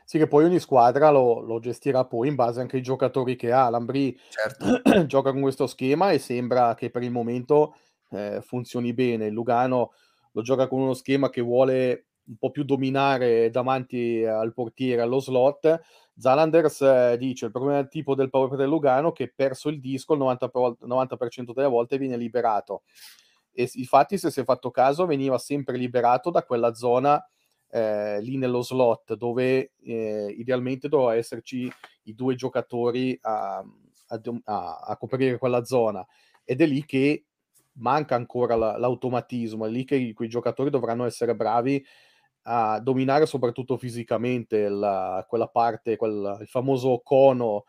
Sì, che poi ogni squadra lo, lo, gestirà poi in base anche ai giocatori che ha. L'Ambri certo. gioca con questo schema e sembra che per il momento eh, funzioni bene. Il Lugano lo gioca con uno schema che vuole un po' più dominare davanti al portiere, allo slot. Zalanders eh, dice il problema del tipo del power del Lugano che perso il disco il 90%, 90% delle volte viene liberato. E infatti, se si è fatto caso, veniva sempre liberato da quella zona eh, lì nello slot dove eh, idealmente doveva esserci i due giocatori a, a, a, a, coprire quella zona ed è lì che manca ancora la, l'automatismo, è lì che quei giocatori dovranno essere bravi a dominare soprattutto fisicamente la, quella parte, quel, il famoso cono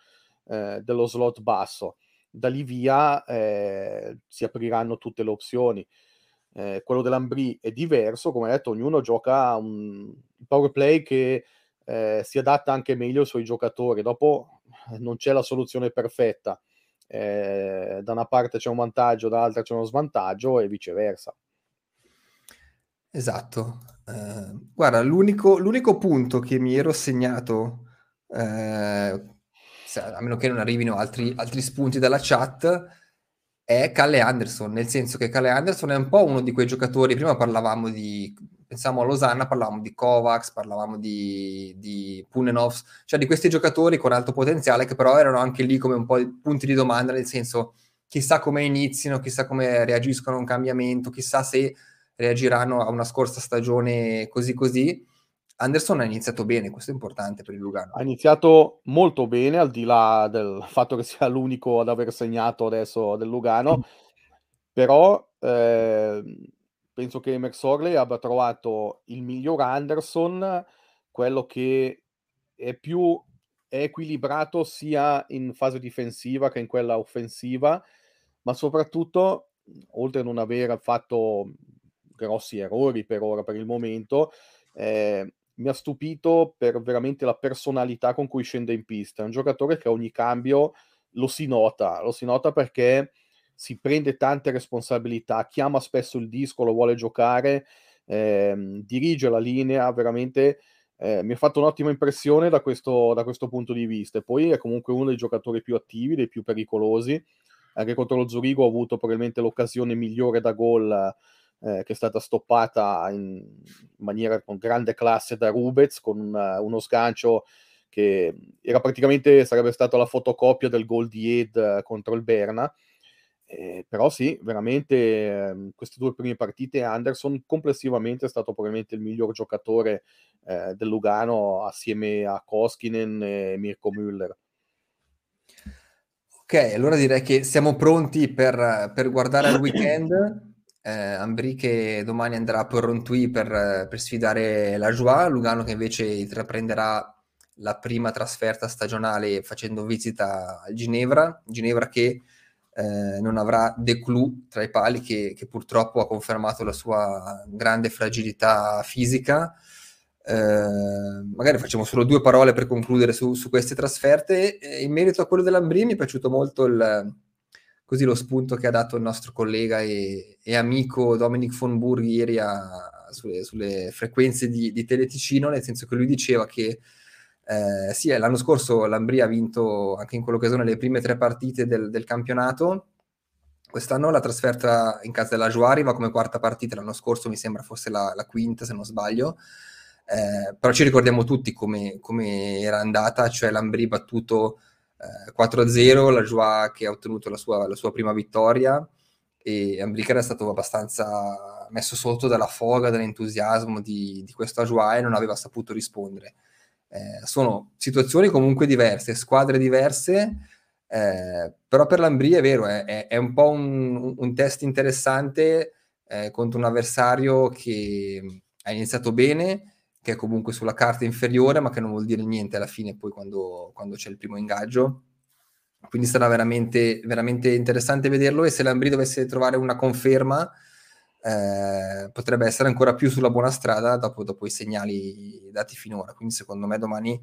eh, dello slot basso. Da lì via eh, si apriranno tutte le opzioni eh, quello dell'Ambri è diverso, come detto, ognuno gioca un power play che eh, si adatta anche meglio ai suoi giocatori. Dopo eh, non c'è la soluzione perfetta. Eh, da una parte c'è un vantaggio, dall'altra c'è uno svantaggio e viceversa. Esatto. Eh, guarda, l'unico, l'unico, punto che mi ero segnato, a meno che non arrivino altri, altri spunti dalla chat, è Calle Anderson, nel senso che Calle Anderson è un po' uno di quei giocatori, prima parlavamo di, pensiamo a Losanna, parlavamo di Kovacs, parlavamo di, di Punenovs, cioè di questi giocatori con alto potenziale che però erano anche lì come un po' punti di domanda, nel senso chissà come iniziano, chissà come reagiscono a un cambiamento, chissà se reagiranno a una scorsa stagione così così. Anderson ha iniziato bene, questo è importante per il Lugano. Ha iniziato molto bene, al di là del fatto che sia l'unico ad aver segnato adesso del Lugano, però eh, penso che Emer Sorley abbia trovato il miglior Anderson, quello che è più equilibrato sia in fase difensiva che in quella offensiva, ma soprattutto, oltre a non aver fatto grossi errori per ora, per il momento, eh, mi ha stupito per veramente la personalità con cui scende in pista. È un giocatore che a ogni cambio lo si nota, lo si nota perché si prende tante responsabilità, chiama spesso il disco, lo vuole giocare, ehm, dirige la linea, veramente eh, mi ha fatto un'ottima impressione da questo, da questo punto di vista. E poi è comunque uno dei giocatori più attivi, dei più pericolosi. Anche contro lo Zurigo ha avuto probabilmente l'occasione migliore da gol eh, che è stata stoppata in maniera con grande classe da Rubez con una, uno sgancio che era praticamente sarebbe stata la fotocopia del gol di Ed eh, contro il Berna. Eh, però sì, veramente eh, queste due prime partite Anderson complessivamente è stato probabilmente il miglior giocatore eh, del Lugano assieme a Koskinen e Mirko Müller. Ok, allora direi che siamo pronti per, per guardare il weekend. Eh, Ambri che domani andrà a Porrontui per, per sfidare la Joie, Lugano che invece intraprenderà la prima trasferta stagionale facendo visita a Ginevra, Ginevra che eh, non avrà De Clou tra i pali che, che, purtroppo ha confermato la sua grande fragilità fisica. Eh, magari facciamo solo due parole per concludere su, su queste trasferte. in merito a quello dell'Ambri mi è piaciuto molto il, così lo spunto che ha dato il nostro collega e, e amico Dominic von Burg ieri a, sulle, sulle, frequenze di, di Teleticino, nel senso che lui diceva che eh, sì, l'anno scorso l'Ambria ha vinto anche in quell'occasione le prime tre partite del, del campionato. Quest'anno la trasferta in casa della Joie arriva come quarta partita, l'anno scorso mi sembra fosse la, la quinta se non sbaglio. Eh, però ci ricordiamo tutti come, come era andata, cioè l'Ambri battuto eh, 4-0, la Joie che ha ottenuto la sua, la sua prima vittoria e Ambri che era stato abbastanza messo sotto dalla foga, dall'entusiasmo di, di questa Joie e non aveva saputo rispondere. Eh, sono situazioni comunque diverse, squadre diverse, eh, però per l'Ambria è vero, è, è un po' un, un test interessante eh, contro un avversario che ha iniziato bene, che è comunque sulla carta inferiore, ma che non vuol dire niente alla fine poi quando, quando c'è il primo ingaggio. Quindi sarà veramente, veramente interessante vederlo e se l'Ambri dovesse trovare una conferma eh, potrebbe essere ancora più sulla buona strada dopo, dopo, i segnali dati finora. Quindi secondo me domani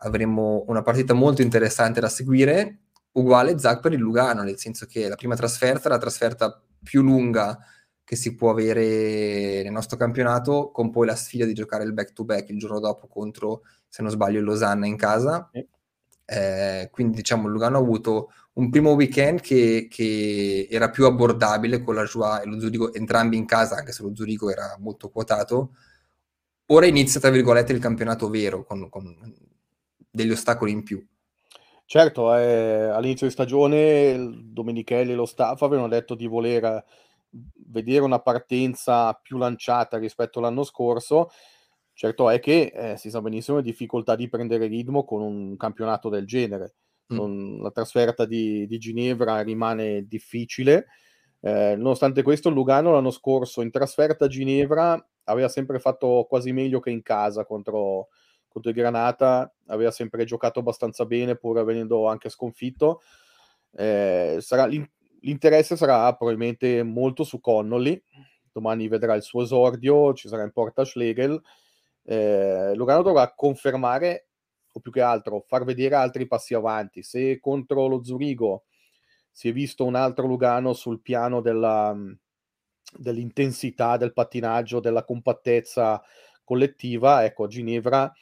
avremo una partita molto interessante da seguire, uguale Zach per il Lugano, nel senso che la prima trasferta la trasferta più lunga che si può avere nel nostro campionato, con poi la sfida di giocare il back-to-back il giorno dopo contro, se non sbaglio, il Losanna in casa. Eh, quindi diciamo Lugano ha avuto un primo weekend che, che, era più abbordabile con la Joie e lo Zurigo entrambi in casa, anche se lo Zurigo era molto quotato. Ora inizia, tra virgolette, il campionato vero, con, con degli ostacoli in più. Certo, eh, all'inizio di stagione Domenichelli e lo staff avevano detto di voler vedere una partenza più lanciata rispetto all'anno scorso. Certo è che eh, si sa benissimo le difficoltà di prendere ritmo con un campionato del genere Mm. La trasferta di, di, Ginevra rimane difficile. Eh, nonostante questo, Lugano l'anno scorso in trasferta a Ginevra aveva sempre fatto quasi meglio che in casa contro, contro il Granata, aveva sempre giocato abbastanza bene pur venendo anche sconfitto. Eh, sarà, l'interesse sarà probabilmente molto su Connolly. Domani vedrà il suo esordio, ci sarà in porta Schlegel. Eh, Lugano dovrà confermare o più che altro far vedere altri passi avanti. Se contro lo Zurigo si è visto un altro Lugano sul piano della, dell'intensità del pattinaggio, della compattezza collettiva, ecco, a Ginevra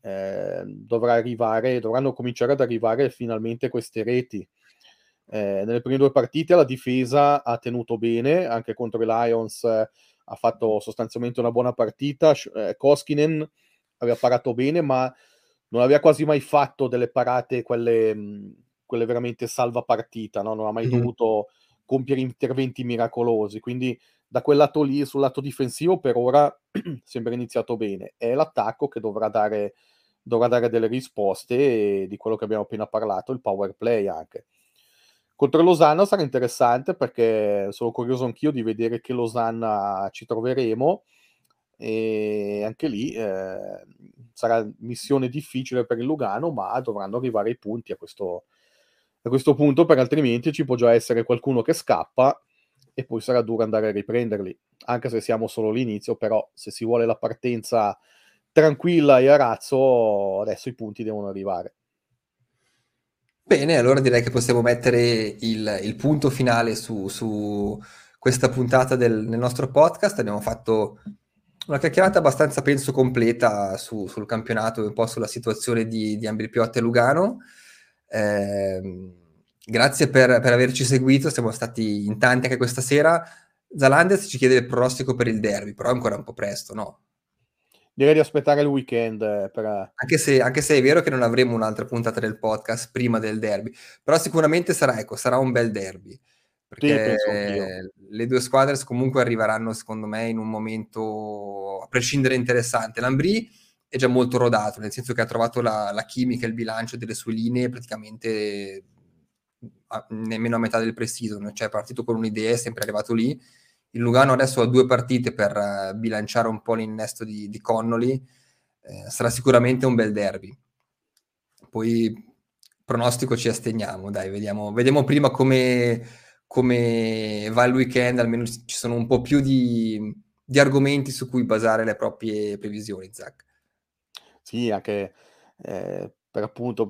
eh, dovrà arrivare, dovranno cominciare ad arrivare finalmente queste reti. Eh, nelle prime due partite la difesa ha tenuto bene, anche contro i Lions eh, ha fatto sostanzialmente una buona partita. Eh, Koskinen aveva parato bene, ma non aveva quasi mai fatto delle parate, quelle, mhmm, quelle veramente salva partita, no? non ha mai mm-hmm. dovuto compiere interventi miracolosi. Quindi da quel lato lì, sul lato difensivo, per ora sembra iniziato bene. È l'attacco che dovrà dare, dovrà dare delle risposte di quello che abbiamo appena parlato, il power play anche. Contro Losanna sarà interessante perché sono curioso anch'io di vedere che Losanna ci troveremo e anche lì eh, sarà missione difficile per il Lugano, ma dovranno arrivare i punti a questo, a questo punto, perché altrimenti ci può già essere qualcuno che scappa e poi sarà duro andare a riprenderli, anche se siamo solo all'inizio, però se si vuole la partenza tranquilla e a razzo, adesso i punti devono arrivare. Bene, allora direi che possiamo mettere il, il punto finale su, su questa puntata del, del nostro podcast. Abbiamo fatto una chiacchierata abbastanza, penso, completa su, sul campionato e un po' sulla situazione di, di Ambripiotta e Lugano. Eh, grazie per, per, averci seguito, siamo stati in tanti anche questa sera. Zalandez ci chiede il pronostico per il derby, però è ancora un po' presto, no? Direi di aspettare il weekend. Eh, per... Anche, se, anche, se, è vero che non avremo un'altra puntata del podcast prima del derby, però sicuramente sarà, ecco, sarà un bel derby perché sì, le due squadre comunque arriveranno secondo me in un momento a prescindere interessante. L'Ambri è già molto rodato, nel senso che ha trovato la, la chimica il bilancio delle sue linee praticamente a, nemmeno a metà del pre-season, cioè è partito con un'idea, è sempre arrivato lì. Il Lugano adesso ha due partite per uh, bilanciare un po' l'innesto di, di Connolly, eh, sarà sicuramente un bel derby. Poi pronostico ci asteniamo, dai, vediamo, vediamo prima come, come, va il weekend, almeno ci sono un po' più di, di argomenti su cui basare le proprie previsioni, Zach. Sì, anche eh, per appunto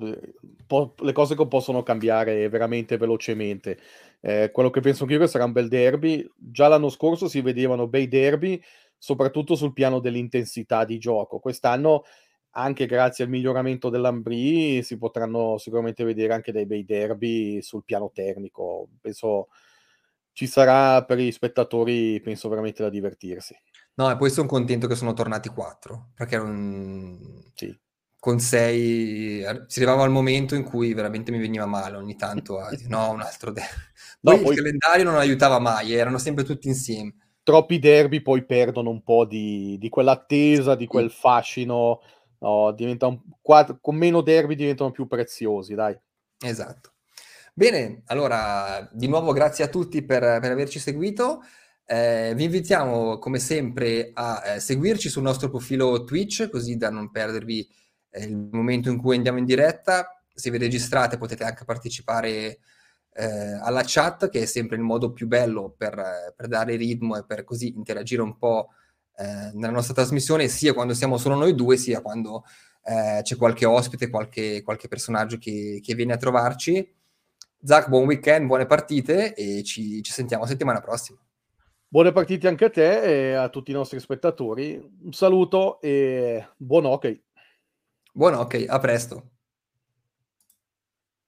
po- le cose che possono cambiare veramente velocemente. Eh, quello che penso anche io che sarà un bel derby. Già l'anno scorso si vedevano bei derby, soprattutto sul piano dell'intensità di gioco. Quest'anno, anche grazie al miglioramento dell'Ambri, si potranno sicuramente vedere anche dei bei derby sul piano tecnico. Penso ci sarà per gli spettatori, penso veramente da divertirsi. No, e poi sono contento che sono tornati quattro, perché non... sì con 6 si arrivava al momento in cui veramente mi veniva male ogni tanto a dire no un altro derby no, poi il calendario non aiutava mai erano sempre tutti insieme. Troppi derby poi perdono un po' di, di quell'attesa di quel fascino no, diventano, con meno derby diventano più preziosi dai. Esatto. Bene allora di nuovo grazie a tutti per, per averci seguito. Eh, vi invitiamo come sempre a eh, seguirci sul nostro profilo Twitch così da non perdervi è il momento in cui andiamo in diretta. Se vi registrate potete anche partecipare eh, alla chat, che è sempre il modo più bello per, per dare ritmo e per così interagire un po' eh, nella nostra trasmissione, sia quando siamo solo noi due, sia quando eh, c'è qualche ospite, qualche, qualche personaggio che, che, viene a trovarci. Zach, buon weekend, buone partite e ci, ci sentiamo settimana prossima. Buone partite anche a te e a tutti i nostri spettatori. Un saluto e buon hockey. Buon hockey, a presto.